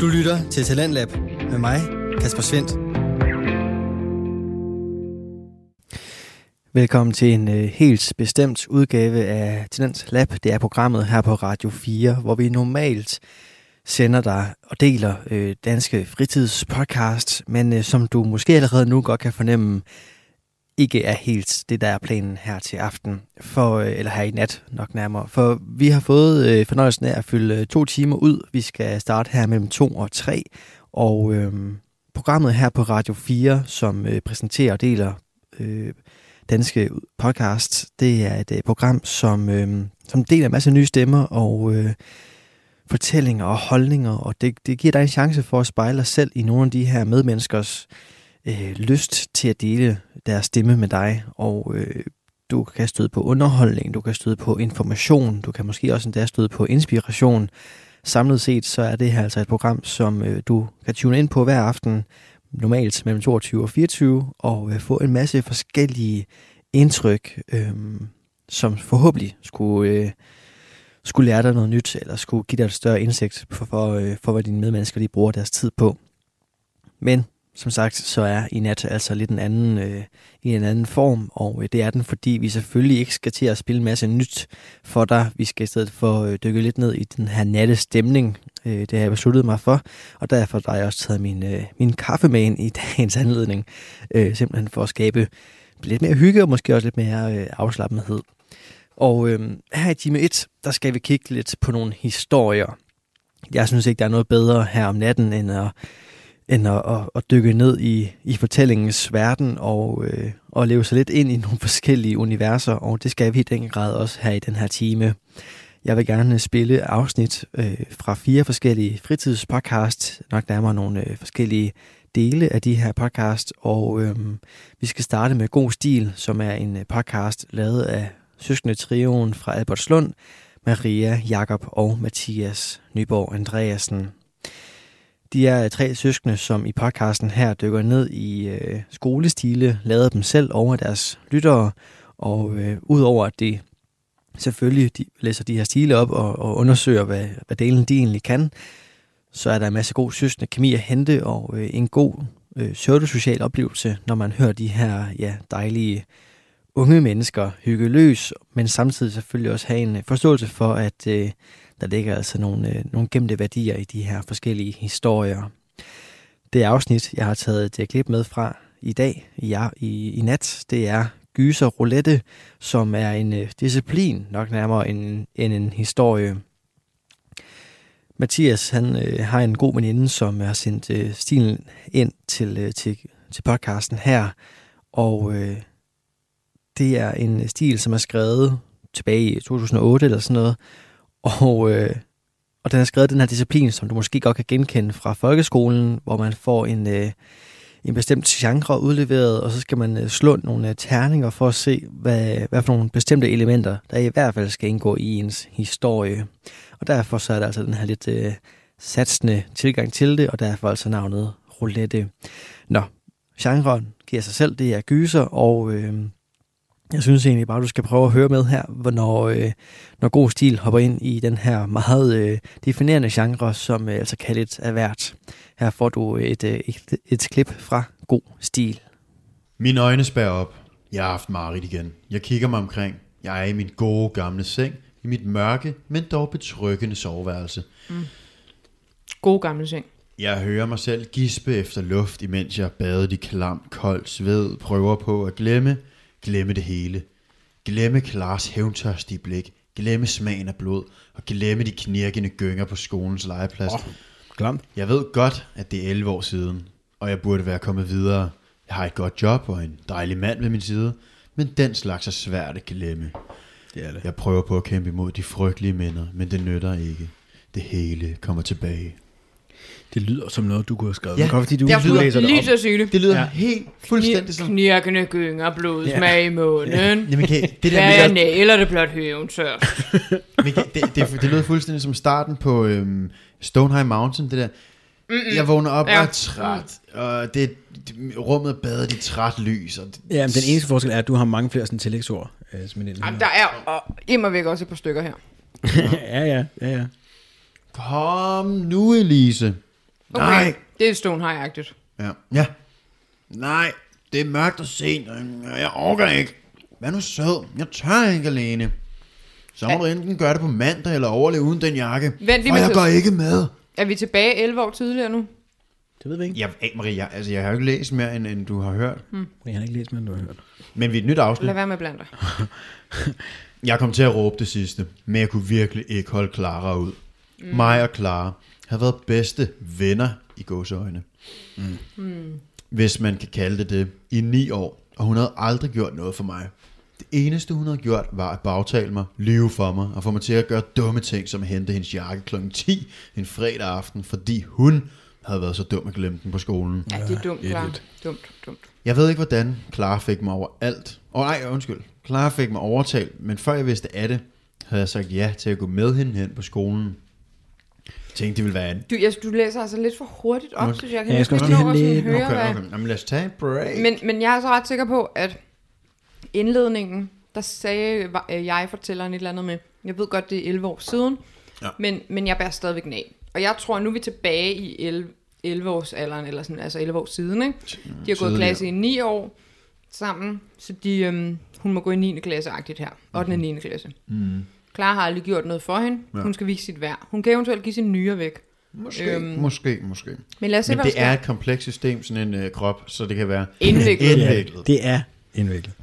Du lytter til Talentlab med mig, Kasper Svendt. Velkommen til en øh, helt bestemt udgave af Talent Lab. Det er programmet her på Radio 4, hvor vi normalt sender dig og deler øh, danske fritidspodcast, men øh, som du måske allerede nu godt kan fornemme, ikke er helt det, der er planen her til aften, for, øh, eller her i nat nok nærmere. For vi har fået øh, fornøjelsen af at fylde øh, to timer ud. Vi skal starte her mellem to og tre, og øh, programmet her på Radio 4, som øh, præsenterer og deler øh, danske podcast, det er et øh, program, som, øh, som deler en masse nye stemmer og øh, fortællinger og holdninger, og det, det giver dig en chance for at spejle dig selv i nogle af de her medmenneskers øh, Øh, lyst til at dele deres stemme med dig, og øh, du kan støde på underholdning, du kan støde på information, du kan måske også endda støde på inspiration. Samlet set så er det her altså et program, som øh, du kan tune ind på hver aften, normalt mellem 22 og 24, og øh, få en masse forskellige indtryk, øh, som forhåbentlig skulle, øh, skulle lære dig noget nyt, eller skulle give dig et større indsigt for, for, øh, for hvad dine medmennesker de bruger deres tid på. Men som sagt, så er i nat altså lidt en anden, øh, i en anden form, og øh, det er den, fordi vi selvfølgelig ikke skal til at spille en masse nyt for dig. Vi skal i stedet for øh, dykke lidt ned i den her natte stemning. Øh, det har jeg besluttet mig for, og derfor har jeg også taget min, øh, min kaffe med ind i dagens anledning, øh, simpelthen for at skabe lidt mere hygge og måske også lidt mere øh, afslappethed. Og øh, her i time 1, der skal vi kigge lidt på nogle historier. Jeg synes ikke, der er noget bedre her om natten, end at end at, at, at dykke ned i, i fortællingens verden og, øh, og leve sig lidt ind i nogle forskellige universer, og det skal vi i den grad også her i den her time. Jeg vil gerne spille afsnit øh, fra fire forskellige fritidspodcast, nok nærmere nogle øh, forskellige dele af de her podcast, og øh, vi skal starte med God Stil, som er en øh, podcast lavet af søskende trioen fra Albertslund, Maria, Jakob og Mathias Nyborg Andreasen. De er tre søskende, som i podcasten her dykker ned i øh, skolestile, lader dem selv over deres lyttere, og øh, udover at de selvfølgelig de læser de her stile op og, og undersøger, hvad, hvad delen de egentlig kan, så er der en masse god søskende kemi at hente, og øh, en god øh, pseudosocial oplevelse, når man hører de her ja, dejlige unge mennesker hygge løs, men samtidig selvfølgelig også have en øh, forståelse for, at øh, der ligger altså nogle, øh, nogle gemte værdier i de her forskellige historier. Det afsnit, jeg har taget et øh, klip med fra i dag, i, i, i nat, det er gyser roulette, som er en øh, disciplin, nok nærmere end, end en historie. Mathias, han øh, har en god veninde, som har sendt øh, stilen ind til, øh, til, til podcasten her, og øh, det er en stil, som er skrevet tilbage i 2008 eller sådan noget, og, øh, og den er skrevet den her disciplin, som du måske godt kan genkende fra folkeskolen, hvor man får en, øh, en bestemt genre udleveret, og så skal man øh, slå nogle øh, terninger for at se, hvad, hvad for nogle bestemte elementer, der i hvert fald skal indgå i ens historie. Og derfor så er der altså den her lidt øh, satsende tilgang til det, og derfor altså navnet roulette. Nå, genren giver sig selv, det er gyser, og øh, jeg synes egentlig bare, du skal prøve at høre med her, hvornår, øh, når god stil hopper ind i den her meget øh, definerende genre, som øh, altså kaldet er værd. Her får du et, øh, et, et klip fra god stil. Mine øjne spærer op. Jeg har haft mareridt igen. Jeg kigger mig omkring. Jeg er i min gode gamle seng, i mit mørke, men dog betryggende soveværelse. Mm. God gamle seng. Jeg hører mig selv gispe efter luft, imens jeg badet i klam, kold sved, prøver på at glemme, glemme det hele. Glemme Klars hævntørstige blik, glemme smagen af blod, og glemme de knirkende gynger på skolens legeplads. Oh, glemt. Jeg ved godt, at det er 11 år siden, og jeg burde være kommet videre. Jeg har et godt job og en dejlig mand ved min side, men den slags er svært at glemme. Det er det. Jeg prøver på at kæmpe imod de frygtelige minder, men det nytter ikke. Det hele kommer tilbage. Det lyder som noget, du kunne have skrevet. Ja, Godt, fordi du, Jeg du læser det så sige det. Det lyder Ja. ja. helt fuldstændig som... Knirkende gynger, blod, Ja. smag i munden. Jamen, kan, det, der Hvad er med, næler det blot hævntør? men kan, det, det, det lød fuldstændig som starten på øhm, Stonehenge Mountain, det der. Mm-mm. Jeg vågner op Ja. ja. og er træt, og det, det, rummet er badet i træt lys. Og det, Ja, men den eneste forskel er, at du har mange flere sådan tillægsord. Øh, som en Jamen, der er og, immer væk også et par stykker her. ja, ja, ja, ja. Kom nu, Elise. Okay. Nej. Det er Stonehenge-agtigt. Ja. ja. Nej, det er mørkt og sent, og jeg orker ikke. Hvad nu sød? Jeg tør ikke alene. Så må Ja. du enten gøre det på mandag, eller overleve uden den jakke. Vent lige, for jeg går ikke med. Er vi tilbage 11 år tidligere nu? Det ved vi ikke. Jeg, hey, Maria, jeg, altså, jeg har jo ikke læst mere, end, end du har hørt. Jeg har ikke læst, men du har hørt. Men vi er et nyt afsnit. Lad være med at blande dig. Jeg kom til at råbe det sidste, men jeg kunne virkelig ikke holde Clara ud. Mm. Mig og Clara har været bedste venner i gåseøjne. Mm. Hvis man kan kalde det det, i ni år, og hun havde aldrig gjort noget for mig. Det eneste, hun havde gjort, var at bagtale mig, lyve for mig, og få mig til at gøre dumme ting, som at hente hendes jakke kl. 10 en fredag aften, fordi hun havde været så dum at glemme den på skolen. Ja, det er dumt, Ja, klar. lidt. Dumt, dumt. Jeg ved ikke, hvordan Clara fik mig over alt. Åh oh, nej, undskyld. Clara fik mig overtalt, men før jeg vidste af det, havde jeg sagt ja til at gå med hende hen på skolen. Jeg tænkte, det ville være en... Du, jeg, du læser altså lidt for hurtigt op, Okay. synes jeg. Ja, jeg skal næsten også ikke lige have lidt- høre, Okay, hvad- okay. Jamen, lad os tage en break. Men, men jeg er så ret sikker på, at indledningen, der sagde øh, jeg fortælleren et eller andet med, jeg ved godt, det er 11 år siden, Ja. men, men jeg bærer stadigvæk den af. Og jeg tror, nu er vi tilbage i 11, 11 års alderen, eller sådan, altså 11 år siden, ikke? De har gået i Tidligere. klasse i 9 år sammen, så de, øhm, hun må gå i 9. klasse-agtigt her. 8. og 9. klasse. Mm. Clara har aldrig gjort noget for hende. Ja. Hun skal vise sit værd. Hun kan eventuelt give sin nyre væk. Måske, Øhm, måske, måske. Men lad os se, Men det er et komplekst system, sådan en øh, krop, så det kan være Indviklet. indviklet. Det er indviklet.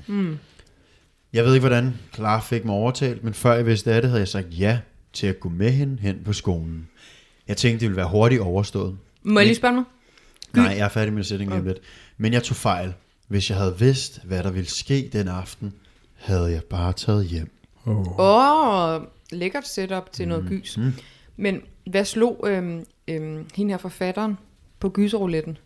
Jeg ved ikke, hvordan Clara fik mig overtalt, men før jeg vidste af det, havde jeg sagt ja til at gå med hende hen på skolen. Jeg tænkte, det ville være hurtigt overstået. Må jeg lige spørge mig? Nej, jeg er færdig med sætningen om lidt. Men jeg tog fejl. Hvis jeg havde vidst, hvad der ville ske den aften, havde jeg bare taget hjem. Oh. Åh, oh, lækkert setup til noget gys. Mm. Men hvad slog øhm, øhm, hende her forfatteren på gyserouletten?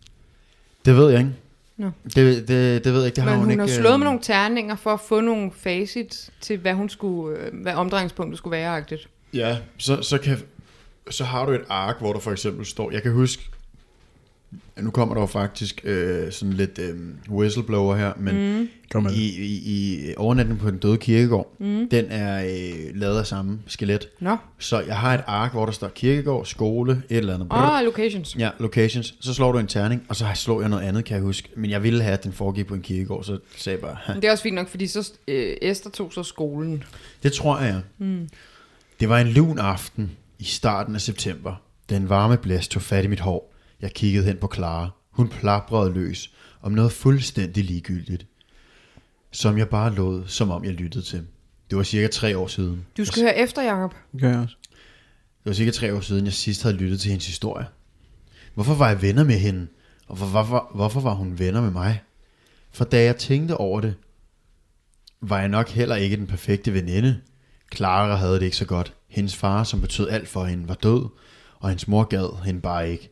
Det ved jeg ikke. Nå. Det, det, det ved jeg ikke. Det har Men hun, hun ikke. har øh, slået med nogle terninger for at få nogle facit til, hvad, hun skulle, øh, hvad omdrejningspunktet skulle være. -agtigt. Ja, så, så, kan, så har du et ark, hvor der for eksempel står... Jeg kan huske... ja, Nu kommer der jo faktisk øh, sådan lidt øh, whistleblower her, men mm. Kom i, i, i overnatning på den døde kirkegård, mm. den er øh, lavet af samme skelet. Nå, Så jeg har et ark, hvor der står kirkegård, skole, et eller andet. oh, locations. Ja, locations. Så slår du en terning, og så slår jeg noget andet, kan jeg huske. Men jeg ville have, at den foregik på en kirkegård, så sagde jeg bare, "Ha." Det er også fint nok, fordi så øh, Esther tog så skolen. det tror jeg. Mm. Det var en lun aften i starten af september. Den varme blæst tog fat i mit hår. Jeg kiggede hen på Clara. Hun plaprede løs om noget fuldstændig ligegyldigt. Som jeg bare lod, som om jeg lyttede til. Det var cirka tre år siden. Du skal høre efter, Jacob. Det gør jeg også. Det var cirka tre år siden, jeg sidst havde lyttet til hendes historie. Hvorfor var jeg venner med hende? Og hvor, hvorfor, hvorfor var hun venner med mig? For da jeg tænkte over det, var jeg nok heller ikke den perfekte veninde. Clara havde det ikke så godt. Hendes far, som betød alt for hende, var død, og hendes mor gad hende bare ikke.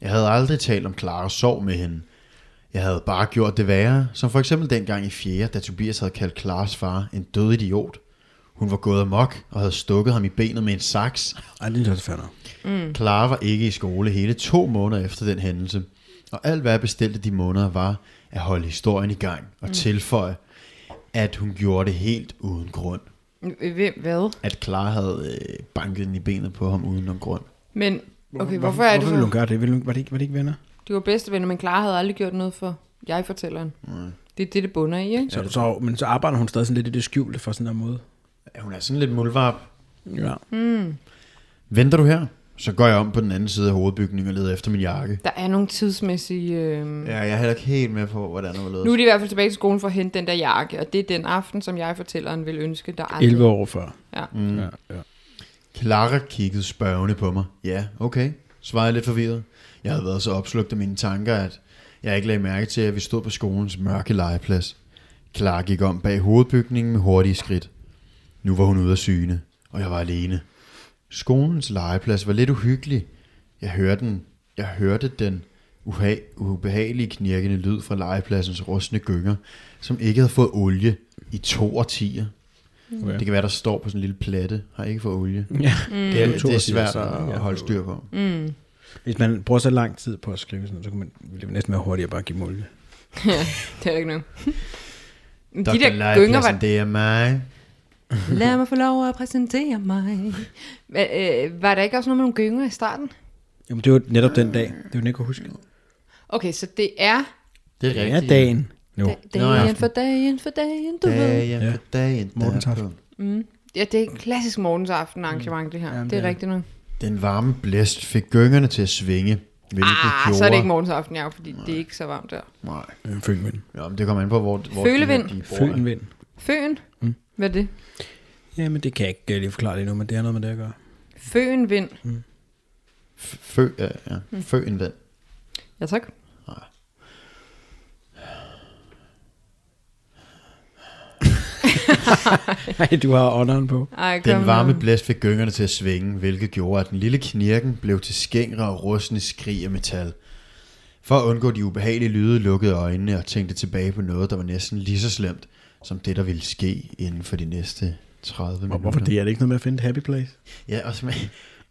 Jeg havde aldrig talt om Claras sorg med hende. Jeg havde bare gjort det værre, som for eksempel dengang i 4., da Tobias havde kaldt Claras far en død idiot. Hun var gået amok og havde stukket ham i benet med en saks, Ej, det er nok. Mm. Clara var ikke i skole hele to måneder efter den hændelse, og alt hvad jeg bestilte de måneder var at holde historien i gang og mm. tilføje, at hun gjorde det helt uden grund. Hvem, hvad? At Clara havde øh, banket den i benet på ham uden nogen grund. Men, okay, hvorfor er det Hvorfor ville hun så? gøre det? Ville hun, var, det ikke, var det ikke venner? De var bedste venner, men Clara havde aldrig gjort noget for jeg-fortælleren. Mm. Det er det, det bunder i, ikke? Så, så, men så arbejder hun stadig sådan lidt i det skjulte for sådan en måde. Ja, hun er sådan lidt mulvarp. Ja. Mm. Venter du her? Så går jeg om på den anden side af hovedbygningen og leder efter min jakke. Der er nogle tidsmæssige... Øh... Ja, jeg er heller ikke helt med på, hvordan det var Nu er de i hvert fald tilbage til skolen for at hente den der jakke, og det er den aften, som jeg fortælleren vil ønske, der aldrig... 11 år før. Ja. Mm. Ja, ja. Clara kiggede spørgende på mig. Ja, okay, svarede jeg lidt forvirret. Jeg havde været så opslugt af mine tanker, at jeg ikke lagde mærke til, at vi stod på skolens mørke legeplads. Clara gik om bag hovedbygningen med hurtige skridt. Nu var hun ude af syne, og jeg var alene. Skolens legeplads var lidt uhyggelig. Jeg hørte den, jeg hørte den uha- ubehagelige knirkende lyd fra legepladsens rustne gynger, som ikke havde fået olie i to årtier. Okay. Det kan være, der står på sådan en lille platte, har ikke fået olie. ja. Mm. Det er, det er svært at holde styr på. Mm. Hvis man bruger så lang tid på at skrive sådan så kan man, ville det næsten være hurtigere bare at give mål. Det er ikke noget. Men Dr. De der gynger var... det er mig. Lad mig få lov at præsentere mig. Hva, øh, var der ikke også noget med nogle gynger i starten? Jamen, det var netop den dag. Det var jeg kunne huske. Okay, så det er Det er Det er rigtigt. dagen. Jo. da- dagen for dagen for dagen, du ved. Dagen Ja. for dagen. Mortens derpå. aften. Mm. Ja, det er et klassisk morgens aften arrangement, det her. Jamen, det er er rigtigt nu. Den varme blæst fik gyngerne til at svinge, hvilket Ah, gjorde... så er det ikke morgens aften, ja, fordi det er ikke så varmt der. Nej. Øh, Følenvind. Ja, men det kommer an på, hvor... hvor Følevind. De, de bor. Følenvind. Føen? Mm. Hvad er det? Jamen, det kan jeg ikke øh, lige forklare lige nu, men det har noget med det at gøre. Føenvind. F- Fø, ja, ja. Mm. Føenvind. Ja, tak. Nej, du har ånderen på. Ej, Den varme nu. blæst fik gyngerne til at svinge, hvilket gjorde, at den lille knirken blev til skængre og rustne skrig af metal. For at undgå de ubehagelige lyde, lukkede øjnene og tænkte tilbage på noget, der var næsten lige så slemt, som det, der ville ske inden for de næste 30 minutter. Og hvorfor det? Er det ikke noget med at finde et happy place? Ja, og som,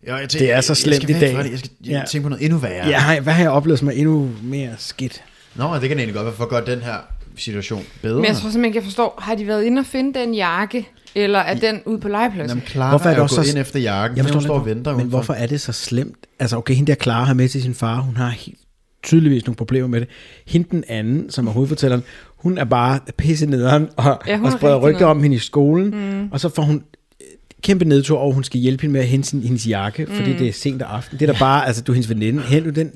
ja, jeg tænker, Det er så slemt i dag. Det. Jeg skal Ja. tænke på noget endnu værre. Ja, hej, hvad har jeg oplevet, som er endnu mere skidt? Nå, det kan egentlig godt være for gøre den her situation bedre. Men jeg tror simpelthen ikke, jeg forstår. Har de været inde og finde den jakke? Eller er den ude på legepladsen? Jamen, Clara Hvorfor er er det jo også gået så- ind efter jakken, Jeg fordi hun forstår står og venter Men udenfor. hvorfor er det så slemt? Altså, okay, hende der Clara har med til sin far, hun har helt tydeligvis nogle problemer med det. Hende den anden, som er hovedfortælleren, hun er bare pisse nederen og, Ja, hun og er spreder rygter om hende i skolen. Mm. Og så får hun øh, kæmpe nedtur, og hun skal hjælpe hende med at hente sin, hendes jakke, mm. fordi det er sent om aftenen. Det er da bare, altså du er hendes veninde, hent du den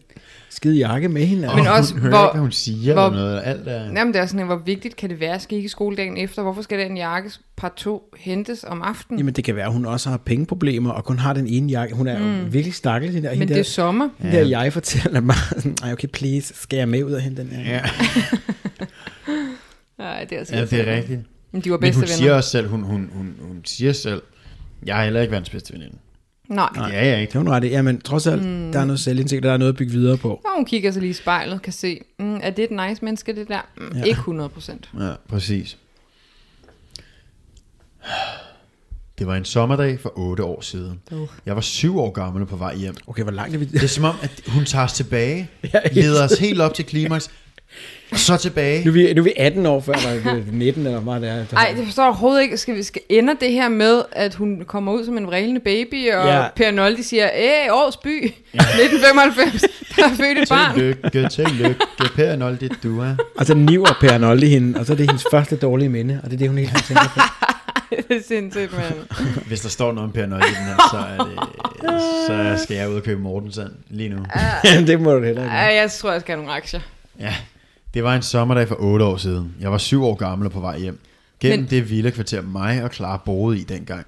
skide jakke med hende. Men Altså. også, hun hører hvor- ikke, hvad hun siger hvor- eller noget. Alt er... Jamen, det er sådan, hvor vigtigt kan det være? Skal ikke i skoledagen efter? Hvorfor skal den jakke par to hentes om aftenen? Jamen det kan være, at hun også har pengeproblemer, og kun har den ene jakke. Hun er mm. jo virkelig stakkels. Hende der, Men hende det er der, sommer. hende der jeg fortæller mig, sådan, ej okay, please, skal jeg med ud og hente den her? Ja, Nej, det er altså ja, det er rigtigt. Men de var Men bedste hun venner. siger også selv, hun, hun, hun, hun siger selv, jeg har heller ikke verdens bedste veninde. Nej. Det er jeg ikke. Det er hun ret. Jamen, trods alt, mm. der er noget selvindsigt, der er noget at bygge videre på. Og hun kigger sig lige i spejlet kan se, mm, er det et nice menneske, det der? Mm, Ja. ja. Ikke 100 procent. Ja, præcis. Det var en sommerdag for otte år siden. Uh. Jeg var syv år gammel på vej hjem. Okay, hvor langt er vi? Det er som om, at hun tager os tilbage, Ja, leder os helt op til klimaks, så tilbage. Nu er, vi, nu er vi 18 år før, var det 19 eller hvad meget det er. Ej, det forstår jeg overhovedet ikke. Skal vi skal ender det her med, at hun kommer ud som en vrælende baby, og Ja. Per Noldi siger, æh, årets by, ja. 1995, der er født et barn. Tillykke, tillykke, Per Noldi, du er. Og så niver Per Nolde hende, og så er det hendes første dårlige minde, og det er det, hun helt tiden tænker på. det er sindssygt, mand. Hvis der står noget om Per Noldi i den her, så, er det, så skal jeg ud og købe Mortensand lige nu. Jamen, det må du heller ikke. Ej, jeg tror, jeg skal have nogle aktier. Ja, det var en sommerdag for 8 år siden. Jeg var syv år gammel og på vej hjem. Gennem Men- det vilde kvarter, mig og Clara boede i dengang.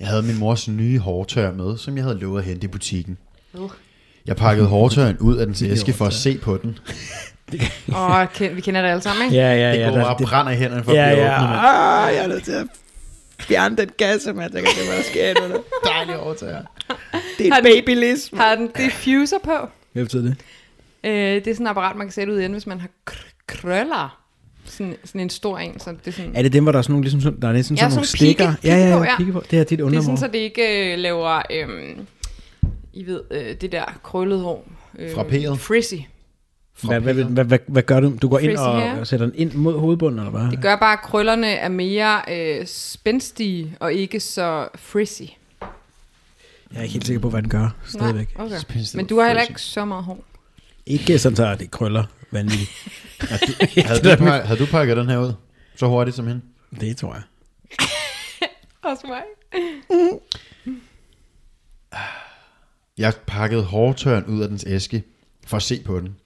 Jeg havde min mors nye hårtør med, som jeg havde lovet at hente i butikken. Uh. Jeg pakkede hårtøren ud af dens Lille æske for at se på den. Åh, ken- vi kender det alle sammen, ikke? Ja, ja, Det ja. går der- bare og det- brænder i hænderne for at Ja, blive ja. åbnet. Ah, jeg er nødt til at fjerne den kasse, man. Jeg kan det være sket med det. Dejlig hårtør. Det er Har et den- babylism. Har den diffuser på? Hvad betyder det? Øh, det er sådan et apparat, man kan sætte ud igen, hvis man har kr- krøller. Sådan, sådan en stor en, så det er sådan... Er det dem, hvor der er sådan nogle, ligesom, sådan- der er næsten Ja, sådan nogle sådan pigge- stikker? Ja, ja, ja, ja. pigge på. Det er dit Det er undermor. sådan, så det ikke øh, laver, øhm, I ved, øh, det der krøllede hår. Øh, Frapperet. Frizzy. Hvad, hvad, hvad, hvad, hvad gør du? Du går ind og, og sætter den ind mod hovedbunden, eller hvad? Det gør bare, at krøllerne er mere øh, spændstige og ikke så frizzy. Jeg er ikke helt sikker på, hvad den gør, stadigvæk. Nej, okay. Men du har heller ikke så meget hår. Ikke sådan, så det krøller vanvittigt. Havde du, pak- havde du pakket den her ud? Så hurtigt som hende? det tror jeg. Også mig. Jeg pakkede hårtøren ud af dens æske for at se på den.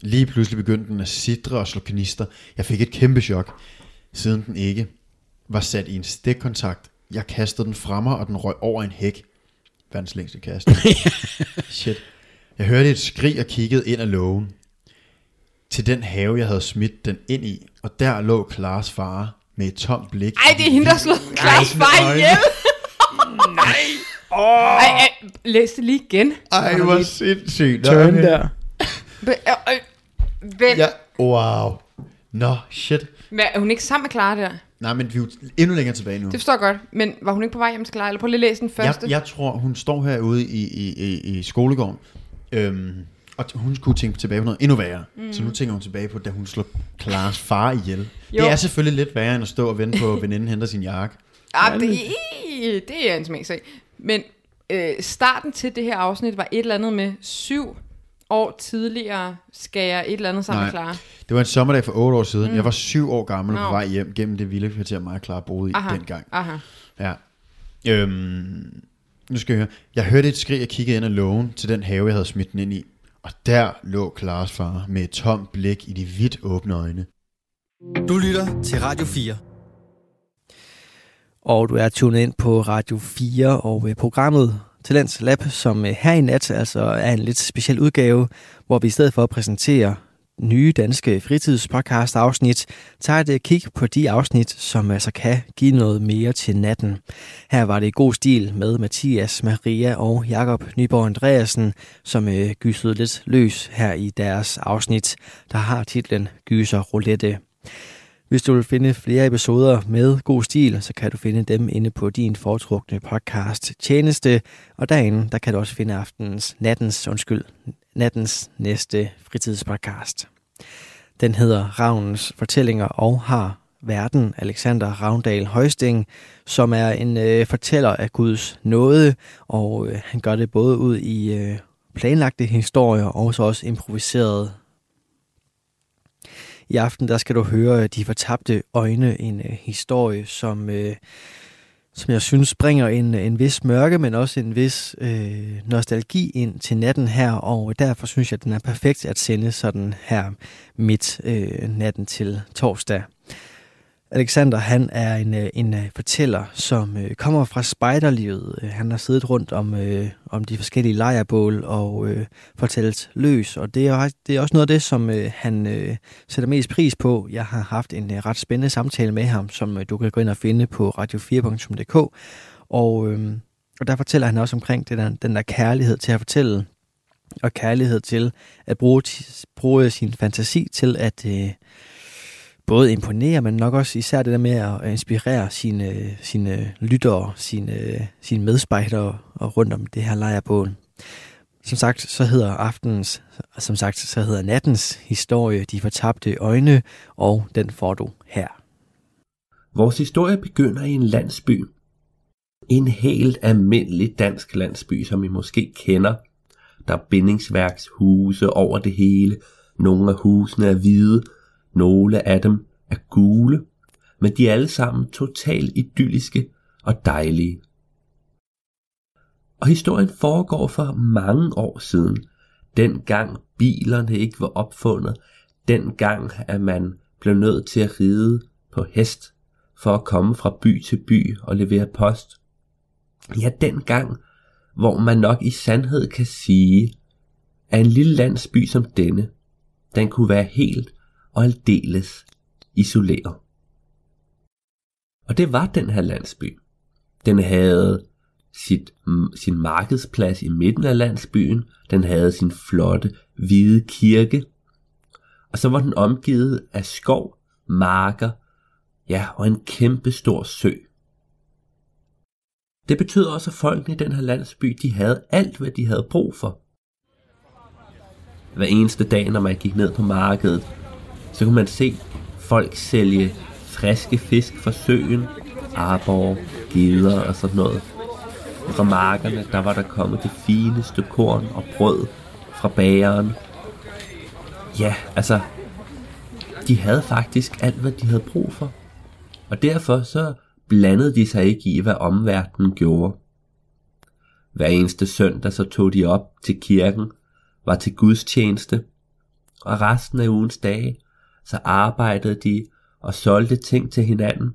Lige pludselig begyndte den at sidre og slå knister. Jeg fik et kæmpe chok, siden den ikke var sat i en stikkontakt. Jeg kastede den fra mig, og den røg over en hæk. Verdens længste kast. Shit. Jeg hørte et skrig og kiggede ind ad lågen. Til den have, jeg havde smidt den ind i. Og der lå Klares far med et tomt blik. Ej, det er hende, der slog Klaas med far ihjel. Nej. Ej, ej, læs det lige igen. Ej, hvor sindssygt. Turn der. Øh, øh, Vent. Ja, wow. Nå, shit. Men er hun ikke sammen med Clara der? Nej, men vi er jo endnu længere tilbage nu. Det forstår jeg godt. Men var hun ikke på vej hjem til Clara? Eller prøv lige at læse den Jeg, første. jeg tror, hun står herude i, i, i, i skolegården, øhm, og hun skulle tænke tilbage på noget endnu værre. Mm. Så nu tænker hun tilbage på, da hun slog Klares far ihjel. Jo. Det er selvfølgelig lidt værre, end at stå og vente på, at veninden henter sin jakke. Ah, det, det er en smagsag. Men øh, starten til det her afsnit var et eller andet med syv år tidligere skal jeg et eller andet sammen Nej. klare. Det var en sommerdag for otte år siden. Mm. Jeg var syv år gammel og Nå. på vej hjem gennem det vilde kvarter, mig og Clara boede i Aha. dengang. Aha. Ja. Øhm, nu skal jeg høre. Jeg hørte et skrig og kiggede ind ad lågen til den have, jeg havde smidt den ind i. Og der lå Klares far med et tomt blik i de vidt åbne øjne. Du lytter til Radio 4. Og du er tunet ind på Radio 4 og øh, programmet Talents Lab, som øh, her i nat altså er en lidt speciel udgave, hvor vi i stedet for at præsentere nye danske fritidspodcast afsnit, tager et øh, kig på de afsnit, som altså kan give noget mere til natten. Her var det i god stil med Mathias, Maria og Jakob Nyborg Andreasen, som øh, gysede lidt løs her i deres afsnit, der har titlen Gyser Roulette. Hvis du vil finde flere episoder med god stil, så kan du finde dem inde på din foretrukne podcast tjeneste, og derinde, der kan du også finde aftens, nattens, undskyld, nattens næste fritidspodcast. Den hedder Ravnens Fortællinger og har verden Alexander Ravndal Højsting, som er en øh, fortæller af Guds nåde, og øh, han gør det både ud i øh, planlagte historier og så også improviserede i aften der skal du høre De Fortabte Øjne, en øh, historie, som, øh, som jeg synes bringer en, en vis mørke, men også en vis øh, nostalgi ind til natten her, og derfor synes jeg, at den er perfekt at sende sådan her midt øh, natten til torsdag. Alexander, han er en, øh, en øh, fortæller, som øh, kommer fra spejderlivet. Øh, han har siddet rundt om, øh, om de forskellige lejrbål og øh, fortalt løs, og det er, det er også noget af det, som øh, han øh, sætter mest pris på. Jeg har haft en øh, ret spændende samtale med ham, som øh, du kan gå ind og finde på radio4.dk, og, øh, og der fortæller han også omkring det der, den der kærlighed til at fortælle, og kærlighed til at bruge, bruge sin fantasi til at... Øh, både imponere, men nok også især det der med at inspirere sine, sine lyttere, sine, sine medspejdere og rundt om det her lejrbål. Som sagt, så hedder aftens, som sagt, så hedder nattens historie De Fortabte Øjne, og den får du her. Vores historie begynder i en landsby. En helt almindelig dansk landsby, som I måske kender. Der er bindingsværkshuse over det hele. Nogle af husene er hvide, nogle af dem er gule, men de er alle sammen totalt idylliske og dejlige. Og historien foregår for mange år siden, dengang bilerne ikke var opfundet, dengang at man blev nødt til at ride på hest for at komme fra by til by og levere post. Ja, dengang, hvor man nok i sandhed kan sige, at en lille landsby som denne, den kunne være helt og aldeles isoleret. Og det var den her landsby. Den havde sit, sin markedsplads i midten af landsbyen, den havde sin flotte hvide kirke, og så var den omgivet af skov, marker, ja, og en kæmpe stor sø. Det betød også, at folkene i den her landsby, de havde alt, hvad de havde brug for. Hver eneste dag, når man gik ned på markedet, så kunne man se folk sælge friske fisk fra søen, arbor, geder og sådan noget. Fra markerne, der var der kommet det fineste korn og brød fra bageren. Ja, altså, de havde faktisk alt, hvad de havde brug for. Og derfor så blandede de sig ikke i, hvad omverdenen gjorde. Hver eneste søndag så tog de op til kirken, var til gudstjeneste, og resten af ugens dage, så arbejdede de og solgte ting til hinanden.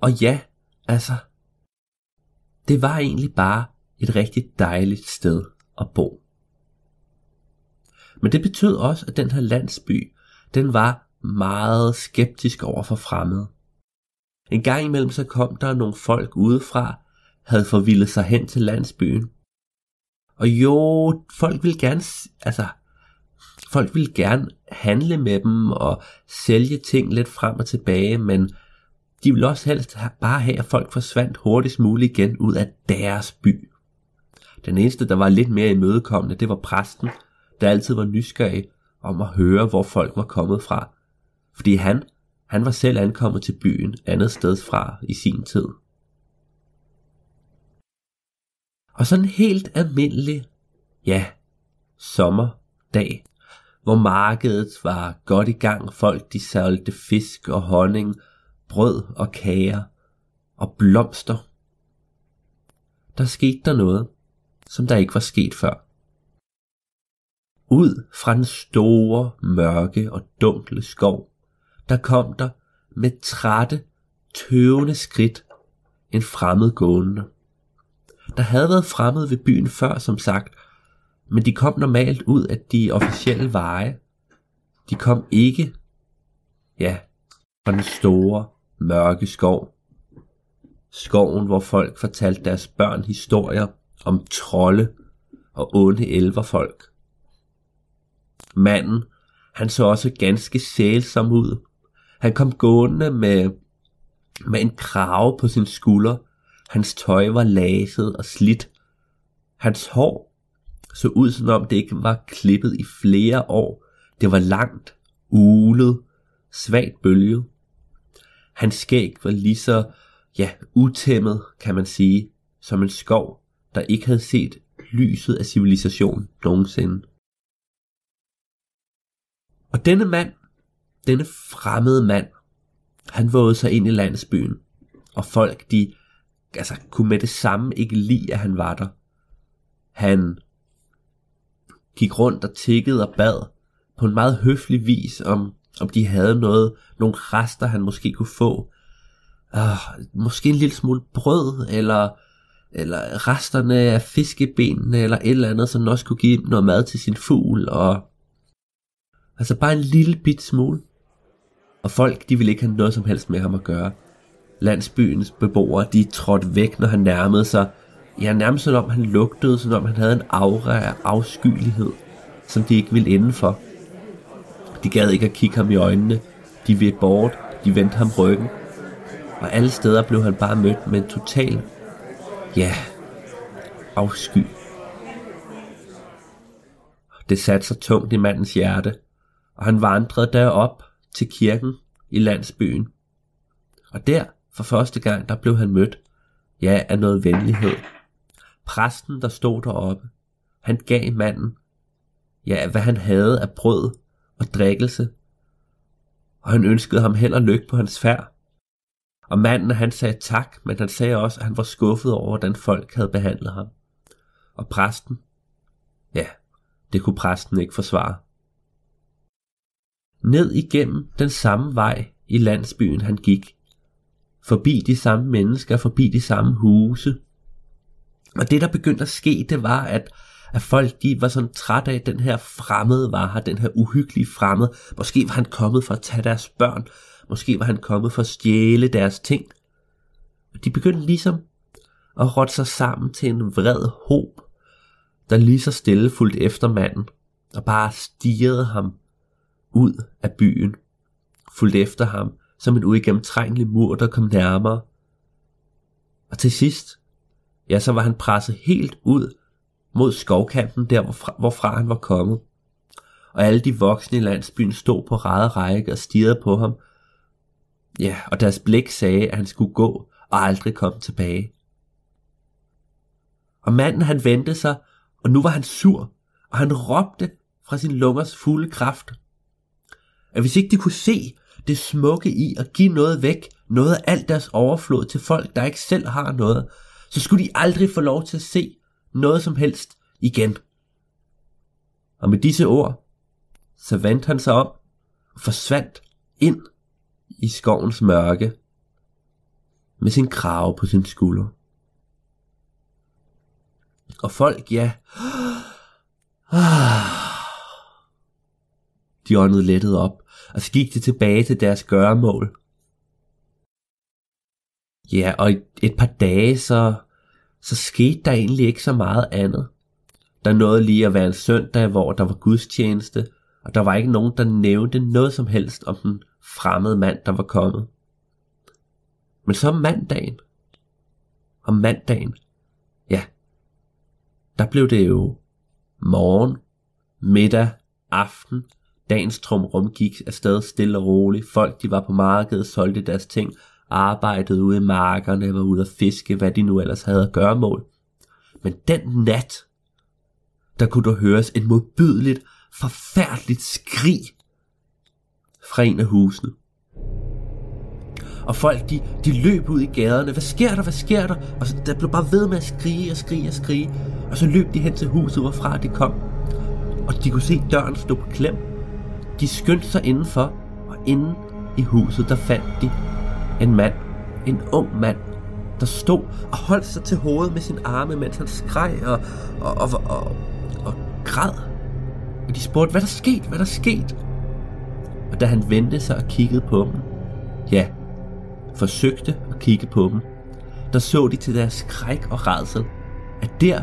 Og ja, altså, det var egentlig bare et rigtig dejligt sted at bo. Men det betød også, at den her landsby, den var meget skeptisk over for fremmede. En gang imellem så kom der nogle folk udefra, havde forvildet sig hen til landsbyen. Og jo, folk ville gerne, altså, folk ville gerne handle med dem og sælge ting lidt frem og tilbage, men de vil også helst bare have, at folk forsvandt hurtigst muligt igen ud af deres by. Den eneste, der var lidt mere imødekommende, det var præsten, der altid var nysgerrig om at høre, hvor folk var kommet fra. Fordi han, han var selv ankommet til byen andet sted fra i sin tid. Og sådan en helt almindelig, ja, sommerdag, hvor markedet var godt i gang. Folk de solgte fisk og honning, brød og kager og blomster. Der skete der noget, som der ikke var sket før. Ud fra den store, mørke og dunkle skov, der kom der med trætte, tøvende skridt en fremmed gående. Der havde været fremmed ved byen før, som sagt, men de kom normalt ud af de officielle veje. De kom ikke, ja, fra den store, mørke skov. Skoven, hvor folk fortalte deres børn historier om trolde og onde elverfolk. Manden, han så også ganske sælsom ud. Han kom gående med, med en krave på sin skulder. Hans tøj var laset og slidt. Hans hår så ud som om det ikke var klippet i flere år. Det var langt, ulet, svagt bølget. Hans skæg var lige så, ja, utæmmet, kan man sige, som en skov, der ikke havde set lyset af civilisation nogensinde. Og denne mand, denne fremmede mand, han vågede sig ind i landsbyen, og folk de altså, kunne med det samme ikke lide, at han var der. Han gik rundt og tikkede og bad på en meget høflig vis, om, om de havde noget, nogle rester, han måske kunne få. Uh, måske en lille smule brød, eller, eller resterne af fiskebenene, eller et eller andet, som også kunne give noget mad til sin fugl, og altså bare en lille bit smule. Og folk, de ville ikke have noget som helst med ham at gøre. Landsbyens beboere, de trådte væk, når han nærmede sig, Ja, nærmest som om han lugtede, som om han havde en aura af afskyelighed, som de ikke ville indenfor. De gad ikke at kigge ham i øjnene. De ved bort, de vendte ham ryggen. Og alle steder blev han bare mødt med en total, ja, afsky. Det satte sig tungt i mandens hjerte, og han vandrede derop til kirken i landsbyen. Og der, for første gang, der blev han mødt, ja, af noget venlighed. Præsten, der stod deroppe, han gav manden, ja, hvad han havde af brød og drikkelse, og han ønskede ham held og lykke på hans færd. Og manden, han sagde tak, men han sagde også, at han var skuffet over, hvordan folk havde behandlet ham. Og præsten, ja, det kunne præsten ikke forsvare. Ned igennem den samme vej i landsbyen han gik, forbi de samme mennesker, forbi de samme huse, og det, der begyndte at ske, det var, at, at folk de var sådan trætte af, at den her fremmede var her, den her uhyggelige fremmede. Måske var han kommet for at tage deres børn. Måske var han kommet for at stjæle deres ting. Og de begyndte ligesom at rotte sig sammen til en vred håb, der lige så stille fulgte efter manden, og bare stirrede ham ud af byen, fulgte efter ham som en uigennemtrængelig mur, der kom nærmere. Og til sidst, ja, så var han presset helt ud mod skovkanten, der hvorfra, hvorfra han var kommet. Og alle de voksne i landsbyen stod på rade række og stirrede på ham. Ja, og deres blik sagde, at han skulle gå og aldrig komme tilbage. Og manden han vendte sig, og nu var han sur, og han råbte fra sin lungers fulde kraft. At hvis ikke de kunne se det smukke i at give noget væk, noget af alt deres overflod til folk, der ikke selv har noget, så skulle de aldrig få lov til at se noget som helst igen. Og med disse ord, så vendte han sig om og forsvandt ind i skovens mørke med sin krave på sin skulder. Og folk, ja, de åndede lettet op, og så gik de tilbage til deres gøremål. Ja, og et par dage, så så skete der egentlig ikke så meget andet. Der nåede lige at være en søndag, hvor der var gudstjeneste, og der var ikke nogen, der nævnte noget som helst om den fremmede mand, der var kommet. Men så mandagen, om mandagen, ja, der blev det jo morgen, middag, aften, dagens trumrum gik afsted stille og roligt. Folk de var på markedet, solgte deres ting, arbejdede ude i markerne, var ude at fiske, hvad de nu ellers havde at gøre mål. Men den nat, der kunne du høres et modbydeligt, forfærdeligt skrig fra en af husene. Og folk, de, de løb ud i gaderne. Hvad sker der? Hvad sker der? Og så, der blev bare ved med at skrige og skrige og skrige. Og så løb de hen til huset, hvorfra de kom. Og de kunne se døren stå på klem. De skyndte sig indenfor, og inden i huset, der fandt de en mand. En ung mand, der stod og holdt sig til hovedet med sin arme, mens han skreg og, og, og, og, og græd. Og de spurgte, hvad der skete, hvad der skete. Og da han vendte sig og kiggede på dem, ja, forsøgte at kigge på dem, der så de til deres skræk og redsel, at der,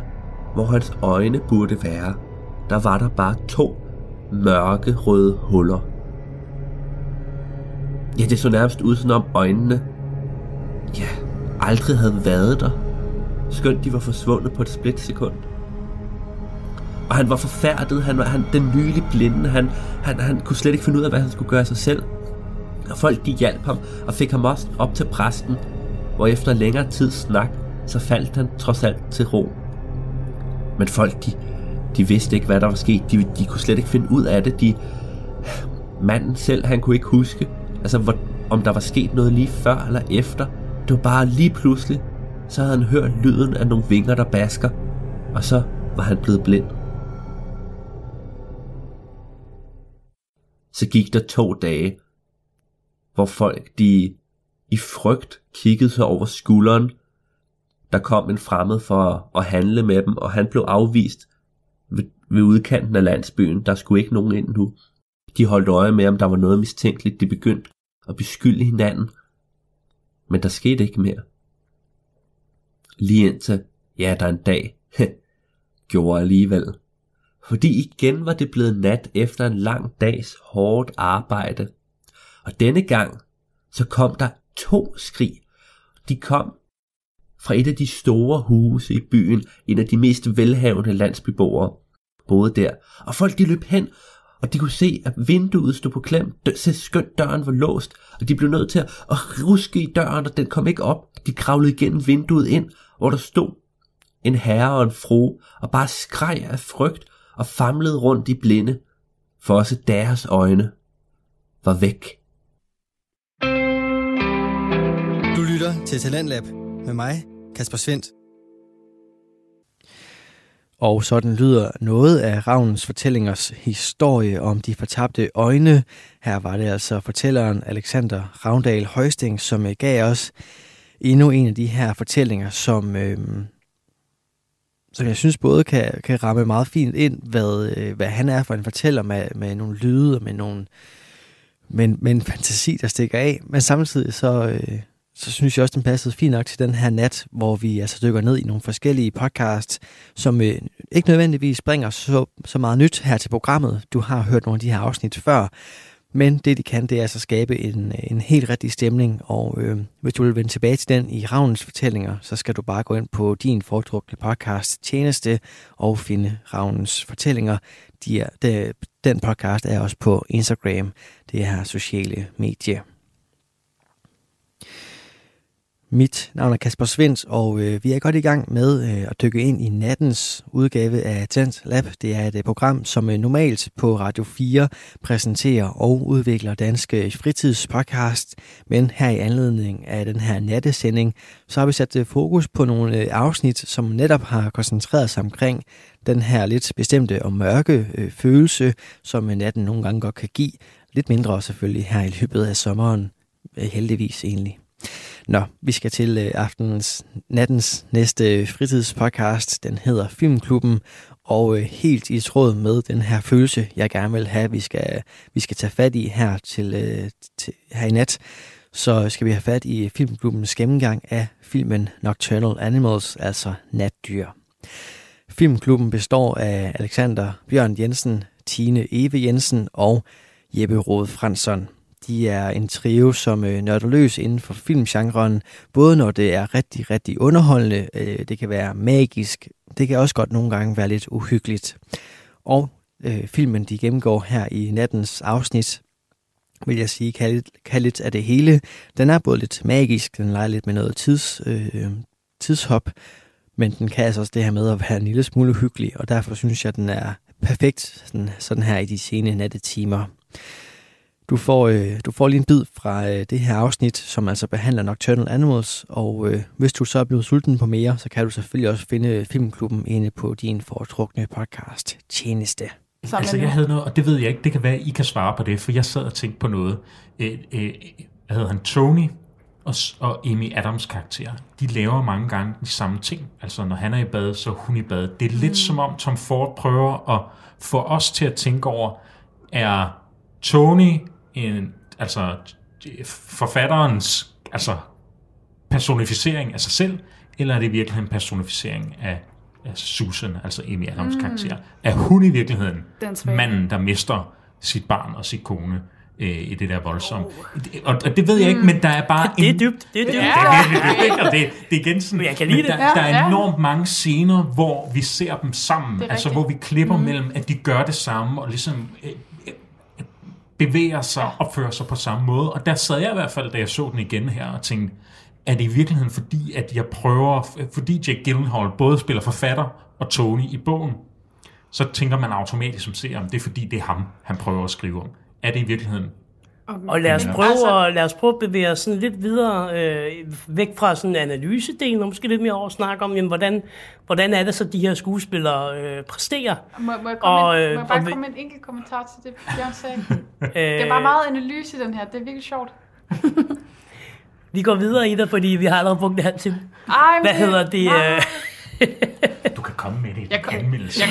hvor hans øjne burde være, der var der bare to mørke røde huller. Ja, det så nærmest ud som om øjnene, ja, aldrig havde været der, skønt de var forsvundet på et splitsekund. Og han var forfærdet, han var han, den nylig blinde, han, han, han kunne slet ikke finde ud af, hvad han skulle gøre sig selv. Og folk de hjalp ham og fik ham også op til præsten, hvor efter længere tid snak, så faldt han trods alt til ro. Men folk, de, de vidste ikke, hvad der var sket. De, de kunne slet ikke finde ud af det. De, manden selv, han kunne ikke huske, altså, hvor, om der var sket noget lige før eller efter. Det var bare lige pludselig, så havde han hørt lyden af nogle vinger, der basker, og så var han blevet blind. Så gik der to dage, hvor folk de i frygt kiggede sig over skulderen. Der kom en fremmed for at handle med dem, og han blev afvist ved, ved udkanten af landsbyen. Der skulle ikke nogen ind nu. De holdt øje med, om der var noget mistænkeligt. De begyndte at beskylde hinanden. Men der skete ikke mere. Lige indtil, ja, der en dag, gjorde alligevel. Fordi igen var det blevet nat efter en lang dags hårdt arbejde. Og denne gang, så kom der to skrig. De kom fra et af de store huse i byen, en af de mest velhavende landsbyboere boede der. Og folk de løb hen, og de kunne se, at vinduet stod på klem, så skønt døren var låst, og de blev nødt til at ruske i døren, og den kom ikke op. De kravlede igennem vinduet ind, hvor der stod en herre og en fru, og bare skreg af frygt og famlede rundt i blinde, for også deres øjne var væk. Du lytter til Talentlab med mig, Kasper Svendt. Og sådan lyder noget af Ravnens fortællingers historie om de fortabte øjne. Her var det altså fortælleren Alexander Ravndal Højsting, som øh, gav os endnu en af de her fortællinger, som, øh, som jeg synes både kan, kan ramme meget fint ind, hvad, øh, hvad han er for en fortæller med, med nogle lyde og med, nogle, med, med en fantasi, der stikker af. Men samtidig så, øh, så synes jeg også, den passede fint nok til den her nat, hvor vi altså dykker ned i nogle forskellige podcasts, som øh, ikke nødvendigvis bringer så, så meget nyt her til programmet. Du har hørt nogle af de her afsnit før, men det de kan, det er altså at skabe en, en helt rigtig stemning, og øh, hvis du vil vende tilbage til den i Ravnens fortællinger, så skal du bare gå ind på din foretrukne podcast tjeneste og finde Ravnens fortællinger. De er, de, den podcast er også på Instagram, det her sociale medie. Mit navn er Kasper Svens, og øh, vi er godt i gang med øh, at dykke ind i nattens udgave af Tens Lab. Det er et øh, program, som øh, normalt på Radio 4 præsenterer og udvikler danske fritidspodcast. Men her i anledning af den her nattesending, så har vi sat øh, fokus på nogle øh, afsnit, som netop har koncentreret sig omkring den her lidt bestemte og mørke øh, følelse, som øh, natten nogle gange godt kan give. Lidt mindre selvfølgelig her i løbet af sommeren, øh, heldigvis egentlig. Nå, vi skal til øh, aftenens, nattens næste fritidspodcast. Den hedder Filmklubben, og øh, helt i tråd med den her følelse, jeg gerne vil have, vi skal, vi skal tage fat i her, til, øh, til, her i nat, så skal vi have fat i Filmklubbens gennemgang af filmen Nocturnal Animals, altså natdyr. Filmklubben består af Alexander Bjørn Jensen, Tine Eve Jensen og Jeppe Rode Fransson. De er en trio, som øh, nørder løs inden for filmgenren, både når det er rigtig, rigtig underholdende, øh, det kan være magisk, det kan også godt nogle gange være lidt uhyggeligt. Og øh, filmen, de gennemgår her i nattens afsnit, vil jeg sige, kan lidt, kan lidt af det hele. Den er både lidt magisk, den leger lidt med noget tids, øh, tidshop, Men den kan altså også det her med at være en lille smule hyggelig, og derfor synes jeg, den er perfekt sådan, sådan her i de sene nattetimer. Du får, øh, du får lige en bid fra øh, det her afsnit, som altså behandler Nocturnal Animals, og øh, hvis du så er blevet sulten på mere, så kan du selvfølgelig også finde Filmklubben inde på din foretrukne podcast tjeneste. Altså, jeg havde noget, og det ved jeg ikke, det kan være, at I kan svare på det, for jeg sad og tænkte på noget. Øh, øh, hvad hedder han? Tony og, og Amy Adams karakter, de laver mange gange de samme ting. Altså, når han er i bad, så er hun i bad. Det er lidt mm. som om Tom Ford prøver at få os til at tænke over, er Tony en, altså forfatterens altså personificering af sig selv, eller er det virkelig en personificering af, af Susan, altså Amy Adams mm. karakter? Er hun i virkeligheden manden, der mister sit barn og sit kone øh, i det der voldsomme? Oh. Og, og det ved jeg ikke, men der er bare... Det er dybt, det er dybt. Ja, det, er, det, det, det er igen sådan... Jeg kan lide der, det. der er enormt mange scener, hvor vi ser dem sammen, altså hvor vi klipper mm. mellem, at de gør det samme, og ligesom... Øh, bevæger sig og opfører sig på samme måde. Og der sad jeg i hvert fald, da jeg så den igen her, og tænkte, er det i virkeligheden fordi, at jeg prøver, fordi Jake Gyllenhaal både spiller forfatter og Tony i bogen, så tænker man automatisk som ser, om det er fordi, det er ham, han prøver at skrive om. Er det i virkeligheden og lad os prøve, altså, at, lad os prøve at bevæge os sådan lidt videre øh, væk fra sådan analysedelen, og måske lidt mere over at snakke om, jamen, hvordan, hvordan er det så, de her skuespillere øh, præsterer. Må, må, jeg, komme og, ind, må jeg bare og, komme en enkelt kommentar til det, Bjørn sagde? det er bare meget analyse den her, det er virkelig sjovt. vi går videre i det, fordi vi har allerede brugt det her til. Hvad hedder det? Øh, du kan komme med det jeg, kom, jeg,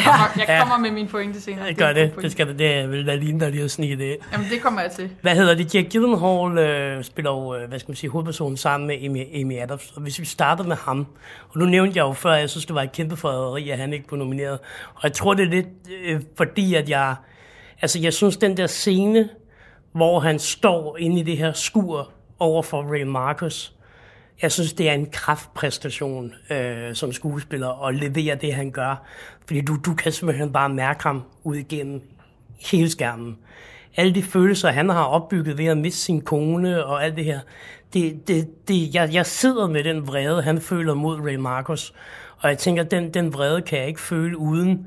kommer, jeg kommer med min pointe senere. Det gør det. Det skal det. Det vil da ligne, der lige at snige det. Jamen, det kommer jeg til. Hvad hedder det? Jack Gyllenhaal øh, spiller jo, øh, hvad skal man sige, hovedpersonen sammen med Amy, Amy Adams. Og hvis vi starter med ham, og nu nævnte jeg jo før, at jeg synes, det var et kæmpe forræderi, at han ikke blev nomineret. Og jeg tror, det er lidt øh, fordi, at jeg, altså jeg synes, den der scene, hvor han står inde i det her skur over for Ray Marcus, jeg synes, det er en kraftpræstation øh, som skuespiller at levere det, han gør. Fordi du, du kan simpelthen bare mærke ham ud igennem hele skærmen. Alle de følelser, han har opbygget ved at miste sin kone og alt det her, det, det, det, jeg, jeg sidder med den vrede, han føler mod Ray Marcus. Og jeg tænker, den, den vrede kan jeg ikke føle uden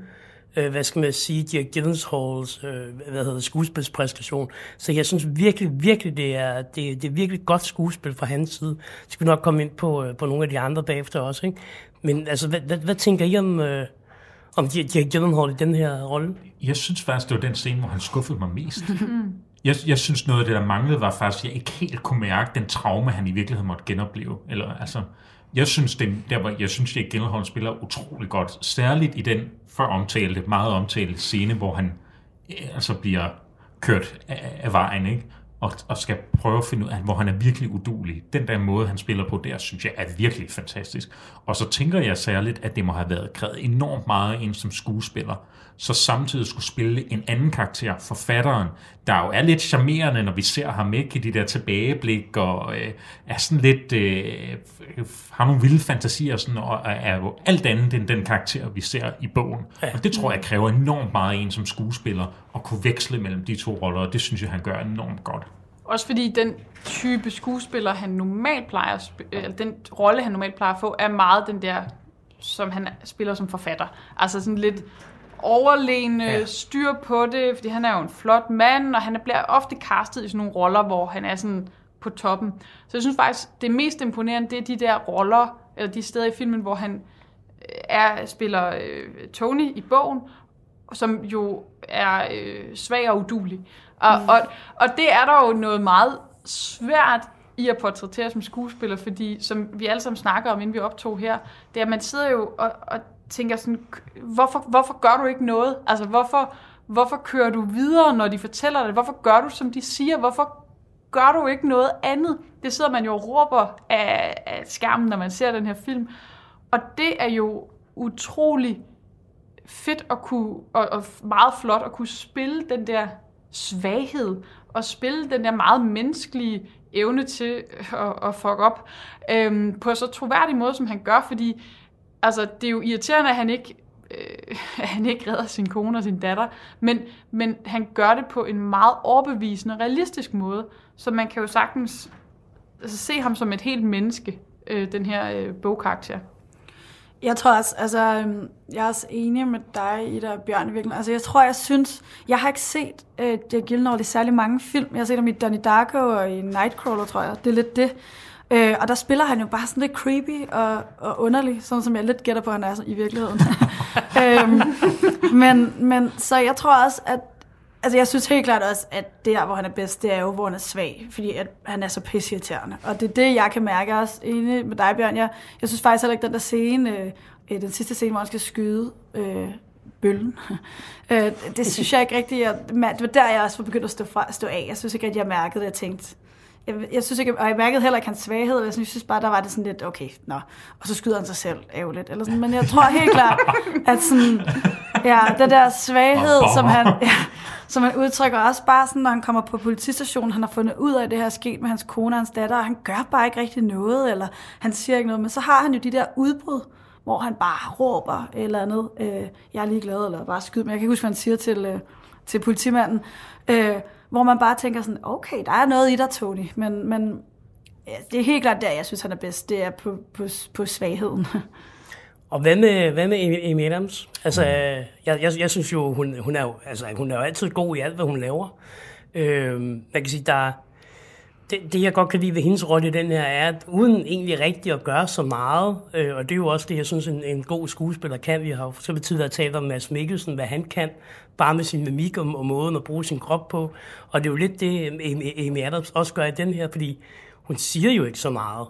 øh, hvad skal man sige, Jack Gyllenhaals øh, hvad hedder, skuespilspræstation. Så jeg synes virkelig, virkelig, det er, det, det er virkelig godt skuespil fra hans side. Så skal vi nok komme ind på, øh, på nogle af de andre bagefter også. Ikke? Men altså, hvad, hvad, hvad tænker I om, øh, om Jack Gyllenhaal i den her rolle? Jeg synes faktisk, det var den scene, hvor han skuffede mig mest. jeg, jeg synes noget af det, der manglede, var faktisk, at jeg ikke helt kunne mærke den traume, han i virkeligheden måtte genopleve. Eller, altså, jeg synes, det, der var, jeg synes, at Gyllenhaal spiller utrolig godt. Særligt i den før omtalte, meget omtalte scene, hvor han eh, altså bliver kørt af, af vejen, ikke? Og, og skal prøve at finde ud af, hvor han er virkelig udulig. Den der måde, han spiller på der, synes jeg er virkelig fantastisk. Og så tænker jeg særligt, at det må have været krævet enormt meget en som skuespiller, så samtidig skulle spille en anden karakter, forfatteren, der jo er lidt charmerende, når vi ser ham ikke i de der tilbageblik, og øh, er sådan lidt, øh, har nogle vilde fantasier, sådan, og er jo alt andet end den karakter, vi ser i bogen. Ja. Og det tror jeg kræver enormt meget en som skuespiller, at kunne veksle mellem de to roller, og det synes jeg, han gør enormt godt. Også fordi den type skuespiller, han normalt plejer at eller den rolle, han normalt plejer at få, er meget den der, som han spiller som forfatter. Altså sådan lidt overlegne, ja. styr på det, fordi han er jo en flot mand, og han bliver ofte castet i sådan nogle roller, hvor han er sådan på toppen. Så jeg synes faktisk, det mest imponerende, det er de der roller, eller de steder i filmen, hvor han øh, er, spiller øh, Tony i bogen, som jo er øh, svag og udulig. Og, mm. og, og det er der jo noget meget svært i at portrættere som skuespiller, fordi som vi alle sammen snakker om, inden vi optog her, det er, at man sidder jo og, og tænker sådan, hvorfor, hvorfor gør du ikke noget? Altså, hvorfor, hvorfor kører du videre, når de fortæller det? Hvorfor gør du, som de siger? Hvorfor gør du ikke noget andet? Det sidder man jo og råber af, af skærmen, når man ser den her film. Og det er jo utrolig fedt at kunne, og, og meget flot at kunne spille den der svaghed, og spille den der meget menneskelige evne til at, at fuck op, øhm, på så troværdig måde, som han gør, fordi altså, det er jo irriterende, at han ikke øh, han ikke redder sin kone og sin datter, men, men han gør det på en meget overbevisende, realistisk måde, så man kan jo sagtens altså, se ham som et helt menneske, øh, den her øh, bogkarakter. Jeg tror også, altså, øhm, jeg er også enig med dig, Ida og Bjørn, virkelig. Altså, jeg tror, jeg synes, jeg har ikke set øh, Jack Gyllenhaal i særlig mange film. Jeg har set ham i Donnie Darko og i Nightcrawler, tror jeg. Det er lidt det. Uh, og der spiller han jo bare sådan lidt creepy og, og underlig, sådan som jeg lidt gætter på, at han er i virkeligheden. øhm, men, men, så jeg tror også, at Altså, jeg synes helt klart også, at der, hvor han er bedst, det er jo, hvor han er svag, fordi at han er så pisseirriterende. Og det er det, jeg kan mærke også enig med dig, Bjørn. Jeg, jeg synes faktisk heller ikke, den der scene, øh, den sidste scene, hvor han skal skyde øh, bøllen, øh, det synes jeg ikke rigtigt, jeg, det var der, jeg også var begyndt at stå, fra, stå af. Jeg synes ikke, at jeg mærkede det, jeg tænkte, jeg, jeg synes ikke, og jeg mærkede heller ikke hans svaghed, jeg synes bare, der var det sådan lidt, okay, nå, og så skyder han sig selv ærgerligt, eller sådan, men jeg tror helt klart, at sådan, ja, den der svaghed, som han, ja, som han udtrykker også bare sådan, når han kommer på politistationen, han har fundet ud af, at det her er sket med hans kone og hans datter, og han gør bare ikke rigtig noget, eller han siger ikke noget, men så har han jo de der udbrud, hvor han bare råber eller andet, øh, jeg er ligeglad, eller bare skyd, men jeg kan ikke huske, hvad han siger til, øh, til politimanden, øh, hvor man bare tænker sådan, okay, der er noget i dig, Tony, men, men ja, det er helt klart der, jeg synes, han er bedst, det er på, på, på svagheden. Og hvad med, hvad med Amy Adams? Altså, jeg, jeg, jeg synes jo, hun, hun, er jo, altså, hun er jo altid god i alt, hvad hun laver. Øh, man kan sige, der, det, det, jeg godt kan lide ved hendes rolle i den her, er, at uden egentlig rigtig at gøre så meget, øh, og det er jo også det, jeg synes, en, en god skuespiller kan. Vi har jo så tidligere talt om Mads Mikkelsen, hvad han kan, bare med sin mimik og, og måden at bruge sin krop på. Og det er jo lidt det, Amy Adams også gør i den her, fordi hun siger jo ikke så meget.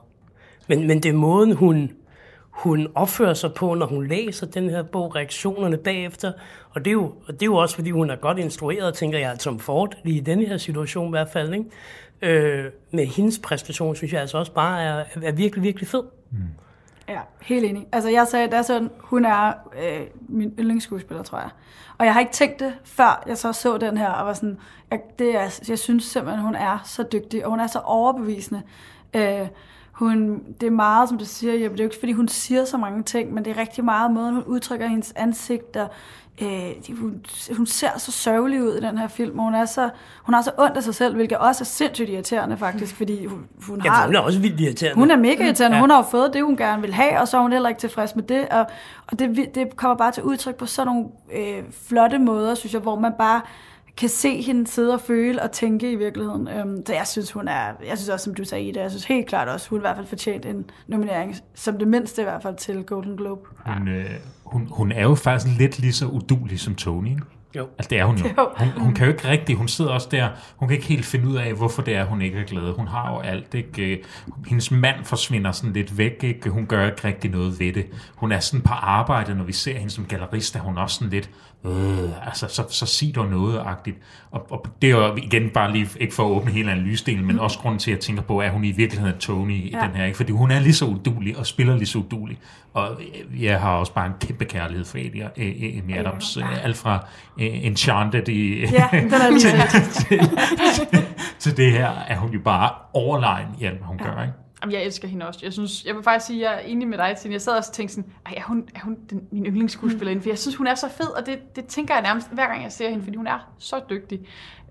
Men, men det er måden, hun, hun opfører sig på, når hun læser den her bog, reaktionerne bagefter. Og det er jo, og det er jo også, fordi hun er godt instrueret, tænker jeg, som Ford, lige i den her situation i hvert fald. Ikke? Øh, med hendes præstation, synes jeg altså også bare er, er virkelig, virkelig fed. Mm. Ja, helt enig. Altså jeg sagde, det sådan, hun er øh, min yndlingsskuespiller, tror jeg. Og jeg har ikke tænkt det, før jeg så så den her, og var sådan, jeg, det er, jeg synes simpelthen, hun er så dygtig, og hun er så overbevisende. Øh, hun, det er meget, som du siger, Jeppe, det er jo ikke, fordi hun siger så mange ting, men det er rigtig meget måden, hun udtrykker hendes ansigt, og øh, hun, hun ser så sørgelig ud i den her film, og hun er så, hun har så ondt af sig selv, hvilket også er sindssygt irriterende faktisk, fordi hun, hun ja, har... hun er også vildt irriterende. Hun er mega irriterende, ja. hun har jo fået det, hun gerne vil have, og så er hun heller ikke tilfreds med det, og, og det, det kommer bare til udtryk på sådan nogle øh, flotte måder, synes jeg, hvor man bare kan se hende sidde og føle og tænke i virkeligheden. Øhm, så jeg synes, hun er, jeg synes også, som du sagde, Ida, jeg synes helt klart også, hun i hvert fald fortjent en nominering, som det mindste i hvert fald til Golden Globe. Hun, øh, hun, hun er jo faktisk lidt lige så udulig som Tony, ikke? Jo. Altså det er hun jo. Hun, hun kan jo ikke rigtig, hun sidder også der, hun kan ikke helt finde ud af, hvorfor det er, hun ikke er glad. Hun har jo alt, ikke? Hendes mand forsvinder sådan lidt væk, ikke? Hun gør ikke rigtig noget ved det. Hun er sådan på arbejde, når vi ser hende som gallerist, er hun også sådan lidt, øh, altså så, så sig dog noget-agtigt. Og, og det er jo igen bare lige, ikke for at åbne hele analysedelen, men også grunden til, at jeg tænker på, at hun i virkeligheden er Tony i ja. den her, ikke? Fordi hun er lige så udulig og spiller lige så udulig. Og jeg har også bare en kæmpe kærlighed for Amy Adams. Ja. Alt fra Enchanted i, ja, den er til, til, til, til det her, er hun jo bare overlegen i alt, hvad hun ja. gør, ikke? Jamen, jeg elsker hende også. Jeg synes, jeg vil faktisk sige, at jeg er enig med dig, Tine. Jeg sad også og tænkte sådan, er hun, er hun den, min yndlingsskuespillerinde? For jeg synes, hun er så fed, og det, det tænker jeg nærmest hver gang, jeg ser hende, fordi hun er så dygtig.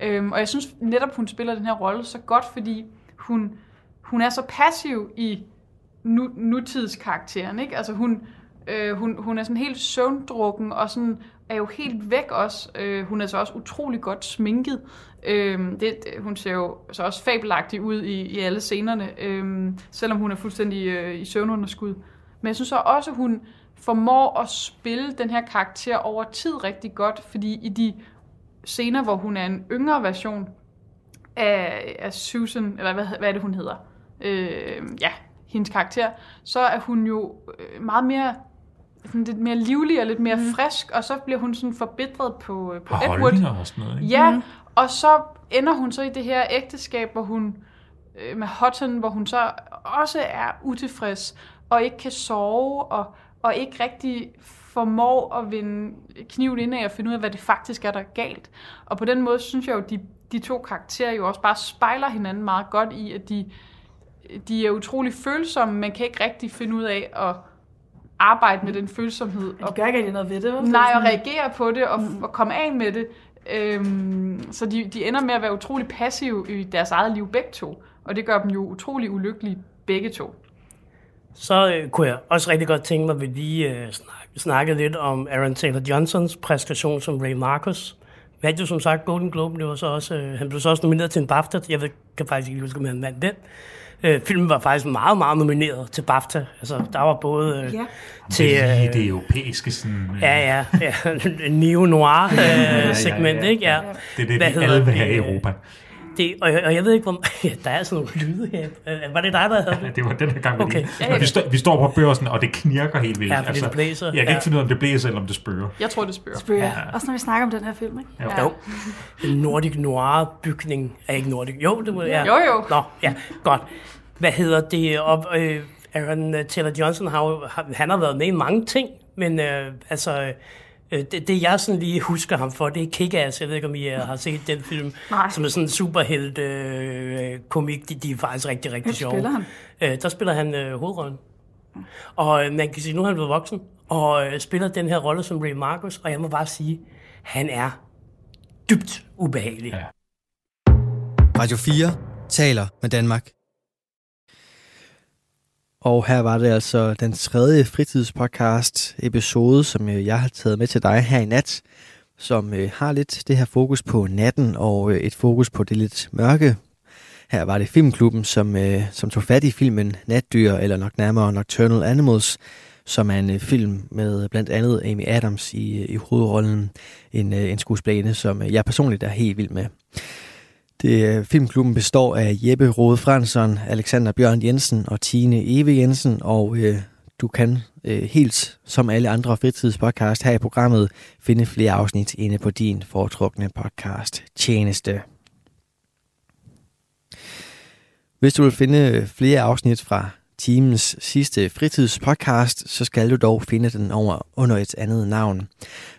Øhm, og jeg synes netop, hun spiller den her rolle så godt, fordi hun, hun er så passiv i nu, nutidskarakteren. Ikke? Altså hun, øh, hun, hun er sådan helt søvndrukken, og sådan er jo helt væk også. Øh, hun er så også utrolig godt sminket. Øh, det, hun ser jo så også fabelagtig ud i, i alle scenerne, øh, selvom hun er fuldstændig øh, i søvnunderskud. Men jeg synes så også, at hun formår at spille den her karakter over tid rigtig godt, fordi i de scener, hvor hun er en yngre version af, af Susan, eller hvad, hvad er det, hun hedder? Øh, ja, hendes karakter, så er hun jo øh, meget mere sådan lidt mere livlig og lidt mere mm. frisk, og så bliver hun sådan forbitret på, øh, på og Edward. og sådan noget, ikke? Ja, mm. og så ender hun så i det her ægteskab, hvor hun øh, med Hutton, hvor hun så også er utilfreds, og ikke kan sove, og, og ikke rigtig formår at vinde kniven ind af og finde ud af, hvad det faktisk er, der er galt. Og på den måde synes jeg jo, at de, de to karakterer jo også bare spejler hinanden meget godt i, at de, de er utrolig følsomme, men kan ikke rigtig finde ud af at arbejde med den følsomhed. Og de gør ikke rigtig noget ved det. Vel? Nej, og reagere på det og, mm. og komme af med det. Øhm, så de, de ender med at være utrolig passive i deres eget liv begge to. Og det gør dem jo utrolig ulykkelige begge to. så øh, kunne jeg også rigtig godt tænke mig, at vi lige øh, snakke, snakke lidt om Aaron Taylor Johnsons præstation som Ray Marcus. Vi havde jo som sagt Golden Globe, det var så også, øh, han blev så også nomineret til en BAFTA. Jeg ved, kan faktisk ikke huske, om han vandt den. Øh, filmen var faktisk meget, meget nomineret til BAFTA. Altså, der var både øh, Ja. til... Øh, det europæiske sådan... øh, ja, ja, ja, neo-noir ja, øh, segment, ja. ikke? Ja. Det er det, Hvad de hedder alle vil have i det? Europa. Det, og, og jeg ved ikke, hvor... Ja, der er sådan nogle lyde her. Øh, Var det dig, der havde Ja, det? det var den her gang, vi Okay. lige. Og vi, stå, vi står på børsen, og det knirker helt vildt. Altså, Ja, fordi det blæser. Jeg kan Ja. ikke finde ud af, om det blæser, eller om det spørger. Jeg tror, det spørger. Spørger. Ja. Også når vi snakker om den her film, ikke? Jo. Jo. En nordic noir bygning er ikke nordic. Jo, det må ja. Jo, jo. Nå, ja, godt. Hvad hedder det? Og, øh, Aaron Taylor Johnson har jo, har- han har været med i mange ting, men øh, altså, øh, det, det jeg sådan lige husker ham for, det er Kick-Ass. Jeg ved ikke, om I øh, har set den film, Nej. som er sådan en superhelt øh, komik. De, de er faktisk rigtig, rigtig Hvem sjove. spiller han? Øh, der spiller han øh, hovedrollen. Og øh, man kan sige, nu er han blevet voksen, og øh, spiller den her rolle som Ray Marcus, og jeg må bare sige, han er dybt ubehagelig. Ja. Radio 4 taler med Danmark. Og her var det altså den tredje fritidspodcast episode, som øh, jeg har taget med til dig her i nat, som øh, har lidt det her fokus på natten og øh, et fokus på det lidt mørke. Her var det Filmklubben, som, som tog fat i filmen Natdyr, eller nok nærmere Nocturnal Animals, som er en film med blandt andet Amy Adams i, i hovedrollen. En, en skuespillerinde, som jeg personligt er helt vild med. Det, øh, filmklubben består af Jeppe Rode Fransson, Alexander Bjørn Jensen og Tine Eve Jensen, og øh, du kan øh, helt som alle andre fritidspodcast her i programmet finde flere afsnit inde på din foretrukne podcast tjeneste. Hvis du vil finde øh, flere afsnit fra timens sidste fritidspodcast, så skal du dog finde den over under et andet navn.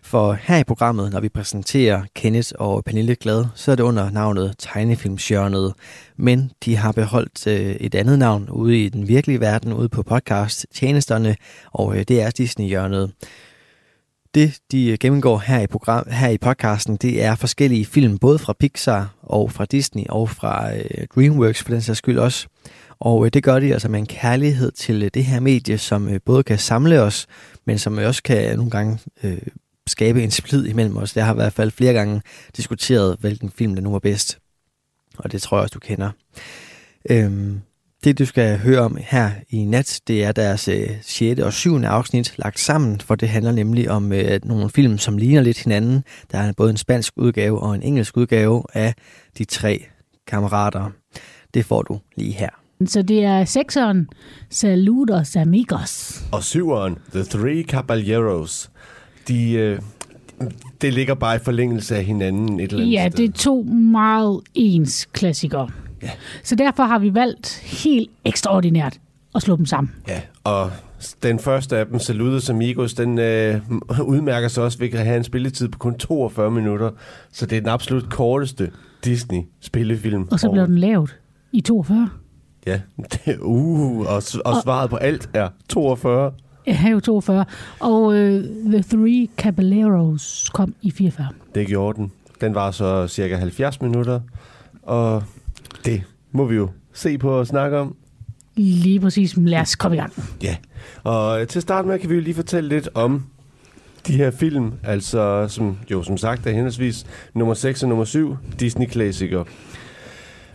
For her i programmet, når vi præsenterer Kenneth og Pernille Glad, så er det under navnet Tegnefilmsjørnet. Men de har beholdt øh, et andet navn ude i den virkelige verden, ude på podcast-tjenesterne, og øh, det er Disney-hjørnet. Det, de øh, gennemgår her i, program, her i podcasten, det er forskellige film, både fra Pixar og fra Disney og fra øh, DreamWorks for den sags skyld også. Og øh, det gør de altså med en kærlighed til øh, det her medie, som øh, både kan samle os, men som også kan nogle gange øh, skabe en splid imellem os. Jeg har i hvert fald flere gange diskuteret, hvilken film der nu var bedst. Og det tror jeg også, du kender. Øhm, det, du skal høre om her i nat, det er deres øh, 6. og 7. afsnit lagt sammen, for det handler nemlig om øh, nogle film, som ligner lidt hinanden. Der er både en spansk udgave og en engelsk udgave af de tre kammerater. Det får du lige her. Så det er sekseren, Saludos Amigos. Og syveren, The Three Caballeros, de, øh, det ligger bare i forlængelse af hinanden et eller andet Ja, sted. det er to meget ens klassikere. Ja. Så derfor har vi valgt helt ekstraordinært at slå dem sammen. Ja, og den første af dem, Saludos Amigos, den øh, udmærker sig også ved at have en spilletid på kun 42 minutter. Så det er den absolut korteste Disney-spillefilm. Og så blev den lavet i 42. Ja, det, uh, og, og svaret på alt er 42. Ja, jo 42. Og øh, The Three Caballeros kom i 44. Det gjorde den. Den var så cirka 70 minutter, og det må vi jo se på og snakke om. Lige præcis. Lad os komme i gang. Ja, og til at starte med kan vi jo lige fortælle lidt om de her film, altså som jo som sagt er henholdsvis nummer 6 og nummer 7 Disney-klassikere.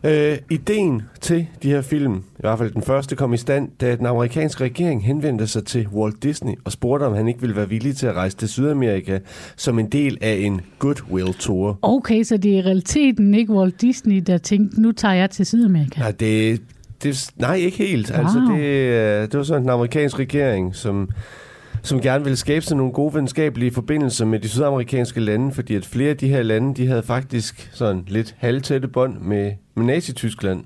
Øh, ideen til de her film, i hvert fald den første, kom i stand, da den amerikanske regering henvendte sig til Walt Disney og spurgte, om han ikke ville være villig til at rejse til Sydamerika som en del af en Goodwill-tour. Okay, så det er i realiteten ikke Walt Disney, der tænkte, nu tager jeg til Sydamerika. Nej, det, det, nej, ikke helt. Wow. Altså, det, øh, det var sådan en amerikansk regering, som, som gerne ville skabe sådan nogle gode venskabelige forbindelser med de sydamerikanske lande, fordi at flere af de her lande, de havde faktisk sådan lidt halvtætte bånd med, med Nazi-Tyskland.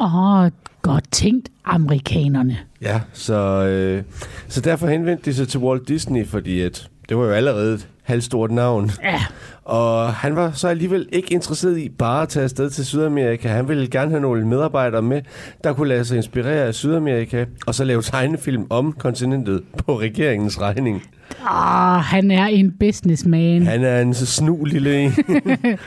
Åh, oh, godt tænkt, amerikanerne. Ja, så, øh, så derfor henvendte de sig til Walt Disney, fordi at det var jo allerede halvstort navn. Ja, Og han var så alligevel ikke interesseret i bare at tage afsted til Sydamerika. Han ville gerne have nogle medarbejdere med, der kunne lade sig inspirere af Sydamerika, og så lave tegnefilm om kontinentet på regeringens regning. ah, han er en businessman. Han er en så snu lille en.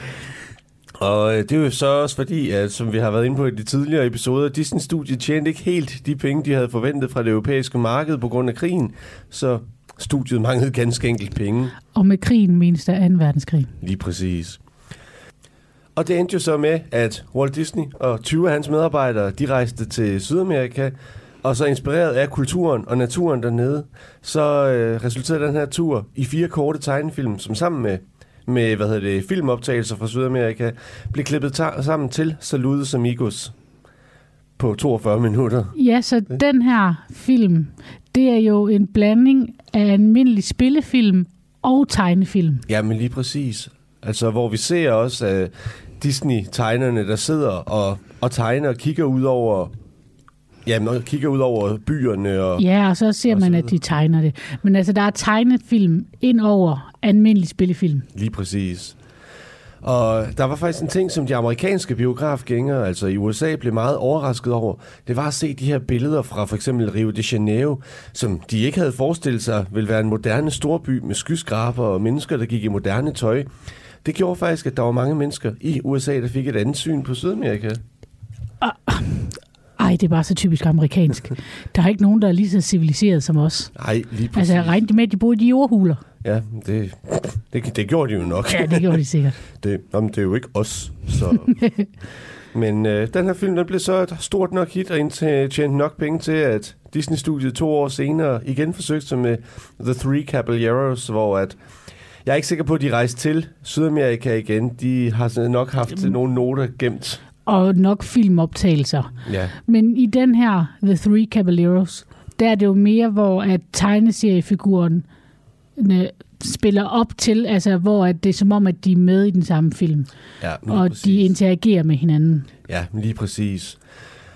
Og øh, det er jo så også fordi, at som vi har været inde på i de tidligere episoder, Disney-studiet tjente ikke helt de penge, de havde forventet fra det europæiske marked på grund af krigen. Så studiet manglede ganske enkelt penge. Og med krigen menes der 2. verdenskrig. Lige præcis. Og det endte jo så med, at Walt Disney og 20 af hans medarbejdere, de rejste til Sydamerika, og så inspireret af kulturen og naturen dernede, så øh, resulterede den her tur i fire korte tegnefilm, som sammen med, med hvad hedder det, filmoptagelser fra Sydamerika, blev klippet ta- sammen til Saludos Amigos på 42 minutter. Ja, så den her film, det er jo en blanding af almindelig spillefilm og tegnefilm. Ja, men lige præcis. Altså, hvor vi ser også uh, Disney-tegnerne, der sidder og, og tegner og kigger ud over Jamen, og kigger ud over byerne. Og, Ja, og så ser og man, at de tegner det. Men altså, der er tegnefilm ind over almindelig spillefilm. Lige præcis. Og der var faktisk en ting, som de amerikanske biografgængere, altså i USA, blev meget overrasket over. Det var at se de her billeder fra for eksempel Rio de Janeiro, som de ikke havde forestillet sig ville være en moderne storby med skyskraber og mennesker, der gik i moderne tøj. Det gjorde faktisk, at der var mange mennesker i USA, der fik et andet syn på Sydamerika. Ej, det er bare så typisk amerikansk. Der er ikke nogen, der er lige så civiliseret som os. Nej, lige præcis. Altså, jeg regnede med, at de boede i jordhuler. Ja, det, det, det gjorde de jo nok. Ja, det gjorde de sikkert. Det, jamen, det er jo ikke os, så... Men øh, den her film, den blev så et stort nok hit og tjente nok penge til, at Disney-studiet to år senere igen forsøgte sig med The Three Caballeros, hvor at jeg er ikke sikker på, at de rejste til Sydamerika igen. De har nok haft nogle noter gemt. Og nok filmoptagelser. Ja, Men i den her, The Three Caballeros, der er det jo mere, hvor at tegneseriefiguren spiller op til, altså hvor at det er som om, at de er med i den samme film, ja og præcis. de interagerer med hinanden. Ja, lige præcis.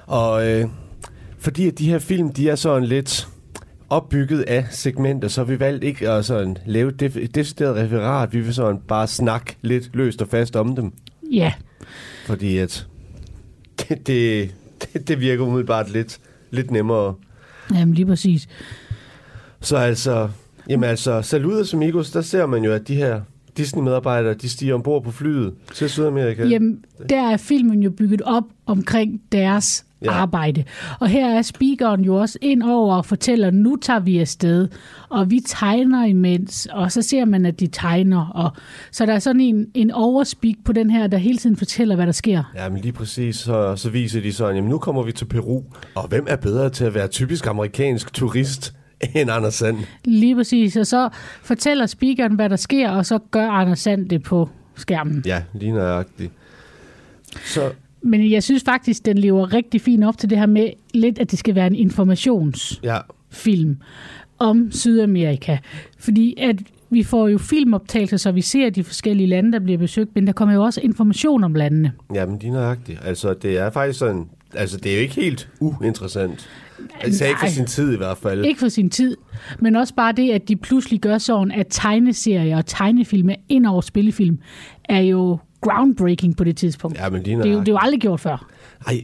Og øh, fordi at de her film, de er sådan lidt opbygget af segmenter, så har vi valgt ikke at sådan lave et def- et decideret referat. Vi vil sådan bare snakke lidt løst og fast om dem. Ja, Fordi at det, det, det, det virker umiddelbart lidt, lidt nemmere. jamen lige præcis. Så altså, jamen altså, Saludos Amigos, der ser man jo, at de her Disney-medarbejdere, de stiger ombord på flyet til Sydamerika. Jamen, der er filmen jo bygget op omkring deres Ja. arbejde. Og her er speakeren jo også ind over og fortæller, nu tager vi afsted, og vi tegner imens, og så ser man, at de tegner. Og, så der er sådan en, en overspeak på den her, der hele tiden fortæller, hvad der sker. Ja, men lige præcis, så, så viser de sådan, jamen nu kommer vi til Peru, og hvem er bedre til at være typisk amerikansk turist end Anders Sand? Lige præcis. Og så fortæller speakeren, hvad der sker, og så gør Anders Sand det på skærmen. Ja, lige nøjagtigt. Så Men jeg synes faktisk, den lever rigtig fint op til det her med lidt, at det skal være en informations... ja, om Sydamerika. Fordi at vi får jo filmoptagelser, så vi ser de forskellige lande, der bliver besøgt, men der kommer jo også information om landene. ja men lige nøjagtigt. Altså, det er faktisk sådan, altså det er jo ikke helt uinteressant. Altså ikke for Nej. sin tid i hvert fald. Ikke for sin tid, men også bare det, at de pludselig gør sådan, at tegneserier og tegnefilm er ind over spillefilm, er jo groundbreaking på det tidspunkt. Ja, men Det er, jo, det er jo aldrig gjort før. Ej,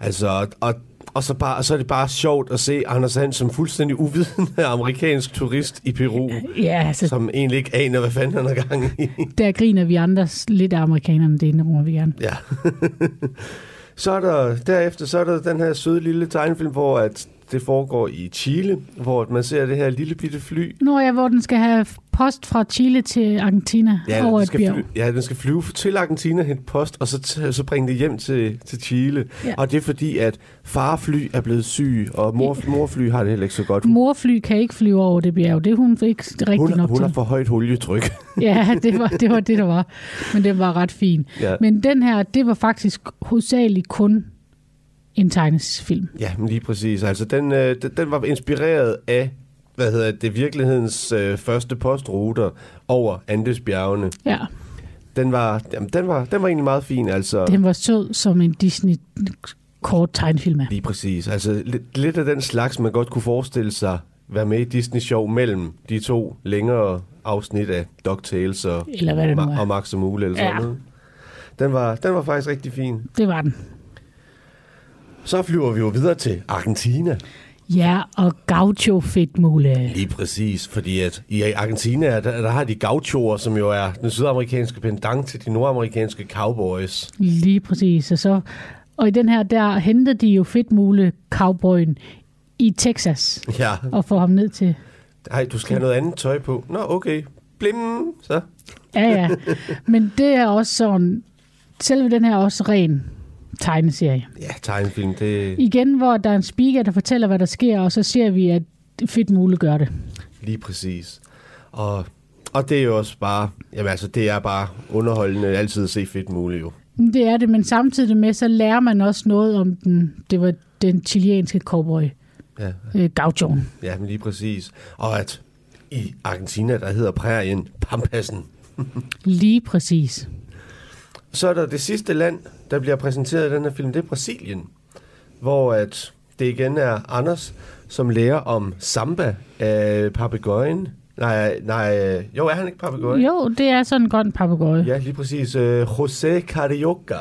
altså, og, og så, bare, så er det bare sjovt at se Anders Sand som fuldstændig uvidende amerikansk turist i Peru, Ja, altså, som egentlig ikke aner, hvad fanden han har gang i. der griner vi andre lidt af amerikanerne, det indrømmer vi gerne. Ja. så er der, derefter så er der den her søde lille tegnefilm, hvor at det foregår i Chile, hvor man ser det her lille bitte fly. Nå ja, hvor den skal have post fra Chile til Argentina over den et bjerg. fly, ja, den skal flyve til Argentina, hente post, og så, så bringe det hjem til, til Chile. Ja. Og det er fordi, at farfly er blevet syg, og mor, morfly har det heller ikke så godt. Morfly kan ikke flyve over det bjerg. Det er hun ikke rigtig Hun, nok hun til. har for højt olietryk. Ja, det var, det var det, der var. Men det var ret fint. Ja. Men den her, det var faktisk hovedsageligt kun en tegnesfilm. Ja, men lige præcis. Altså, den, øh, den, den var inspireret af, hvad hedder det, virkelighedens øh, første postruter over Andesbjergene. Ja, Den var, jamen, den var, den var egentlig meget fin, altså. den var sød som en Disney kort tegnefilm er. Lige præcis. Altså, lidt, lidt af den slags, man godt kunne forestille sig være med i Disney Show mellem de to længere afsnit af DuckTales og, Eller hvad det nu er. og Max og Mule eller sådan Ja. noget. Den var, den var faktisk rigtig fin. Det var den. Så flyver vi jo videre til Argentina. Ja, og gaucho fedtmule. Lige præcis, fordi at i Argentina, der, der har de gauchoer, som jo er den sydamerikanske pendant til de nordamerikanske cowboys. Lige præcis. Og, så, og i den her, der henter de jo fedtmule cowboyen i Texas Ja, og får ham ned til... Ej, du skal have noget andet tøj på. Nå, okay. Blim, så. Ja, ja. Men det er også sådan... Selve den her er også ren tegneserie. Ja, tegnefilm, det Igen, hvor der er en speaker, der fortæller, hvad der sker, og så ser vi, at Fedtmule gør det. lige præcis. Og, og det er jo også bare, jamen altså, det er bare underholdende altid at se fedt muligt jo. Det er det, men samtidig med, så lærer man også noget om den, det var den chilenske cowboy, Ja, øh, gauchoen. ja men lige præcis. Og at i Argentina, der hedder prærien Pampassen. Lige præcis. Så er der det sidste land, der bliver præsenteret i den her film, det er Brasilien. Hvor at det igen er Anders, som lærer om samba af papegøjen. Nej, nej, jo, er han ikke papegøje? Jo, det er sådan en grøn papegøje. Ja, lige præcis. Uh, José Carioca.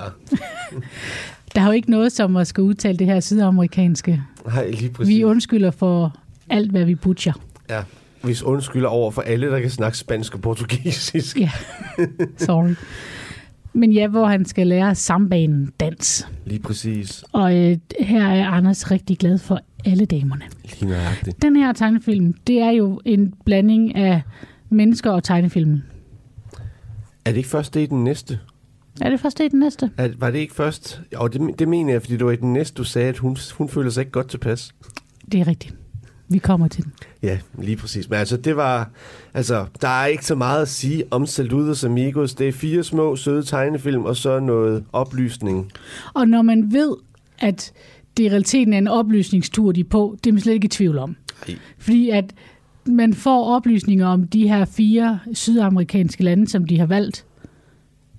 Der er jo ikke noget som at skal udtale det her sydamerikanske. Nej, lige præcis. Vi undskylder for alt, hvad vi butcher. Ja, hvis undskylder over for alle, der kan snakke spansk og portugisisk. Ja, sorry. Men ja, hvor han skal lære sambanen dans. Lige præcis. Og øh, her er Anders rigtig glad for alle damerne. Lige nøjagtigt. Den her tegnefilm, det er jo en blanding af mennesker og tegnefilmen. Er det ikke først det i den næste? Er det først det i den næste? Er, var det ikke først? Og det, det mener jeg, fordi det var i den næste, du sagde, at hun, hun føler sig ikke godt tilpas. Det er rigtigt. Vi kommer til den. Ja, lige præcis. Men altså, det var... Altså, der er ikke så meget at sige om Saludos Amigos. Det er fire små, søde tegnefilm, og så noget oplysning. Og når man ved, at det i realiteten er en oplysningstur, de er på, det er man slet ikke i tvivl om. Ej. Fordi at man får oplysninger om de her fire sydamerikanske lande, som de har valgt,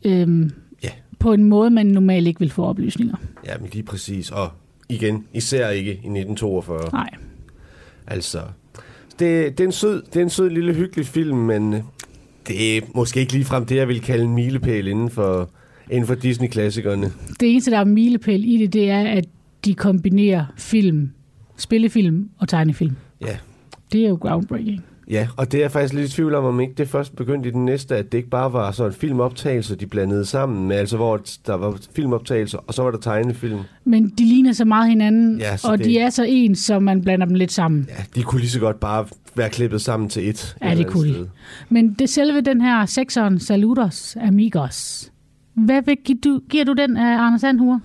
øhm, Ja. på en måde, man normalt ikke vil få oplysninger. Ja, men lige præcis. Og igen, især ikke i 1942. Nej. Altså, det, det, er en sød, det er en sød lille hyggelig film, men øh, det er måske ikke ligefrem det, jeg vil kalde en milepæl inden for, inden for Disney-klassikerne. Det eneste, der er milepæl i det, det er, at de kombinerer film, spillefilm og tegnefilm. Ja. Det er jo groundbreaking. Ja, og det er jeg faktisk lidt i tvivl om, om ikke det først begyndte i den næste, at det ikke bare var sådan filmoptagelser, de blandede sammen med, altså hvor der var filmoptagelser, og så var der tegnefilm. Men de ligner så meget hinanden, Ja, så og det- de er så ens, så man blander dem lidt sammen. Ja, de kunne lige så godt bare være klippet sammen til et. Ja, det kunne de. Men det selve den her sekseren, Saludos Amigos. Hvad vil, giver, du, giver du den af Anders Sandhure?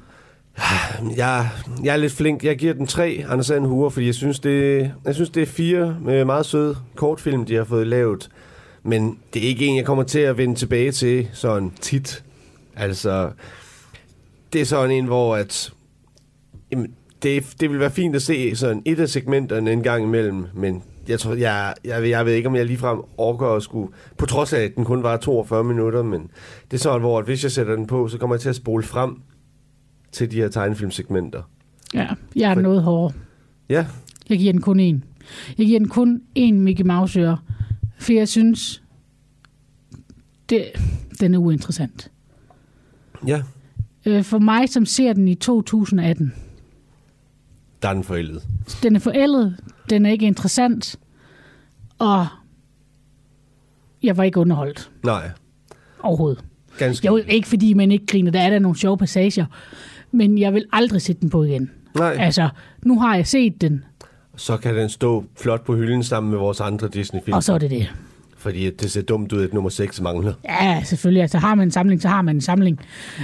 Jeg, jeg er lidt flink. Jeg giver den tre Anders Sand Hure, fordi jeg synes, det, jeg synes, det er fire øh, meget søde kortfilm, de har fået lavet. Men det er ikke en, jeg kommer til at vende tilbage til sådan tit. Altså, det er sådan en, hvor at, jamen, det, det vil være fint at se sådan et af segmenterne en gang imellem, men jeg, tror, jeg, jeg, jeg ved ikke, om jeg ligefrem orker at skulle, på trods af, at den kun var 42 minutter, men det er sådan, hvor at hvis jeg sætter den på, så kommer jeg til at spole frem til de her tegnefilmsegmenter. Ja, jeg er noget hårdere. Ja, Jeg giver den kun én. Jeg giver den kun én Mickey Mouse øre, for jeg synes, det, den er uinteressant. ja, Øh, For mig, som ser den i 2018, der er den forældet. den er forældet, den er ikke interessant, og jeg var ikke underholdt Nej, overhovedet. ganske. Jo, ikke fordi man ikke griner, der er der nogle sjove passager, men jeg vil aldrig sætte den på igen. Nej, Altså, nu har jeg set den, så kan den stå flot på hylden sammen med vores andre Disney-film. og så er det det. Fordi det ser dumt ud, at nummer 6 mangler. Ja, selvfølgelig. Altså, har man en samling, så har man en samling.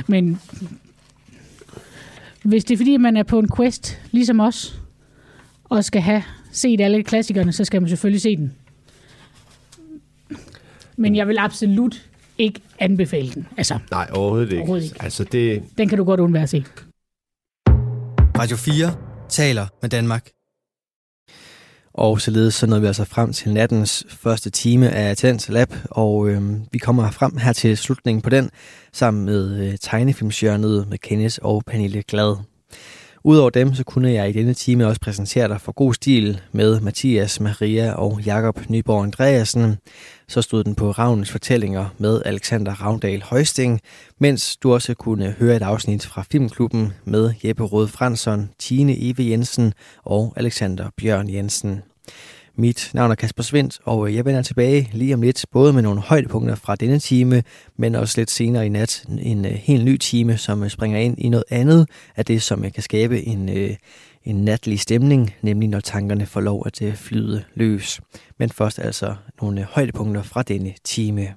Men hvis det er fordi, man er på en quest, ligesom os, og skal have set alle klassikerne, så skal man selvfølgelig se den. Men jeg vil absolut ikke anbefale den. Altså, Nej, overhovedet ikke. Overhovedet ikke. Altså, det, den kan du godt undvære at se. Radio 4 taler med Danmark. Og således så nåede vi altså frem til nattens første time af Tens Lab, og øh, vi kommer frem her til slutningen på den, sammen med øh, tegnefilmsjørnet med Kenneth og Pernille Glad. Udover dem, så kunne jeg i denne time også præsentere dig for god stil med Mathias, Maria og Jakob Nyborg Andreasen. Så stod den på Ravnens fortællinger med Alexander Ravndal Højsting, mens du også kunne høre et afsnit fra Filmklubben med Jeppe Rød Fransson, Tine Eve Jensen og Alexander Bjørn Jensen. Mit navn er Kasper Svendt, og øh, jeg vender tilbage lige om lidt, både med nogle højdepunkter fra denne time, men også lidt senere i nat en øh, helt ny time, som øh, springer ind i noget andet af det, som kan skabe en, en natlig stemning, nemlig når tankerne får lov at flyde løs. Men først altså nogle højdepunkter fra denne time.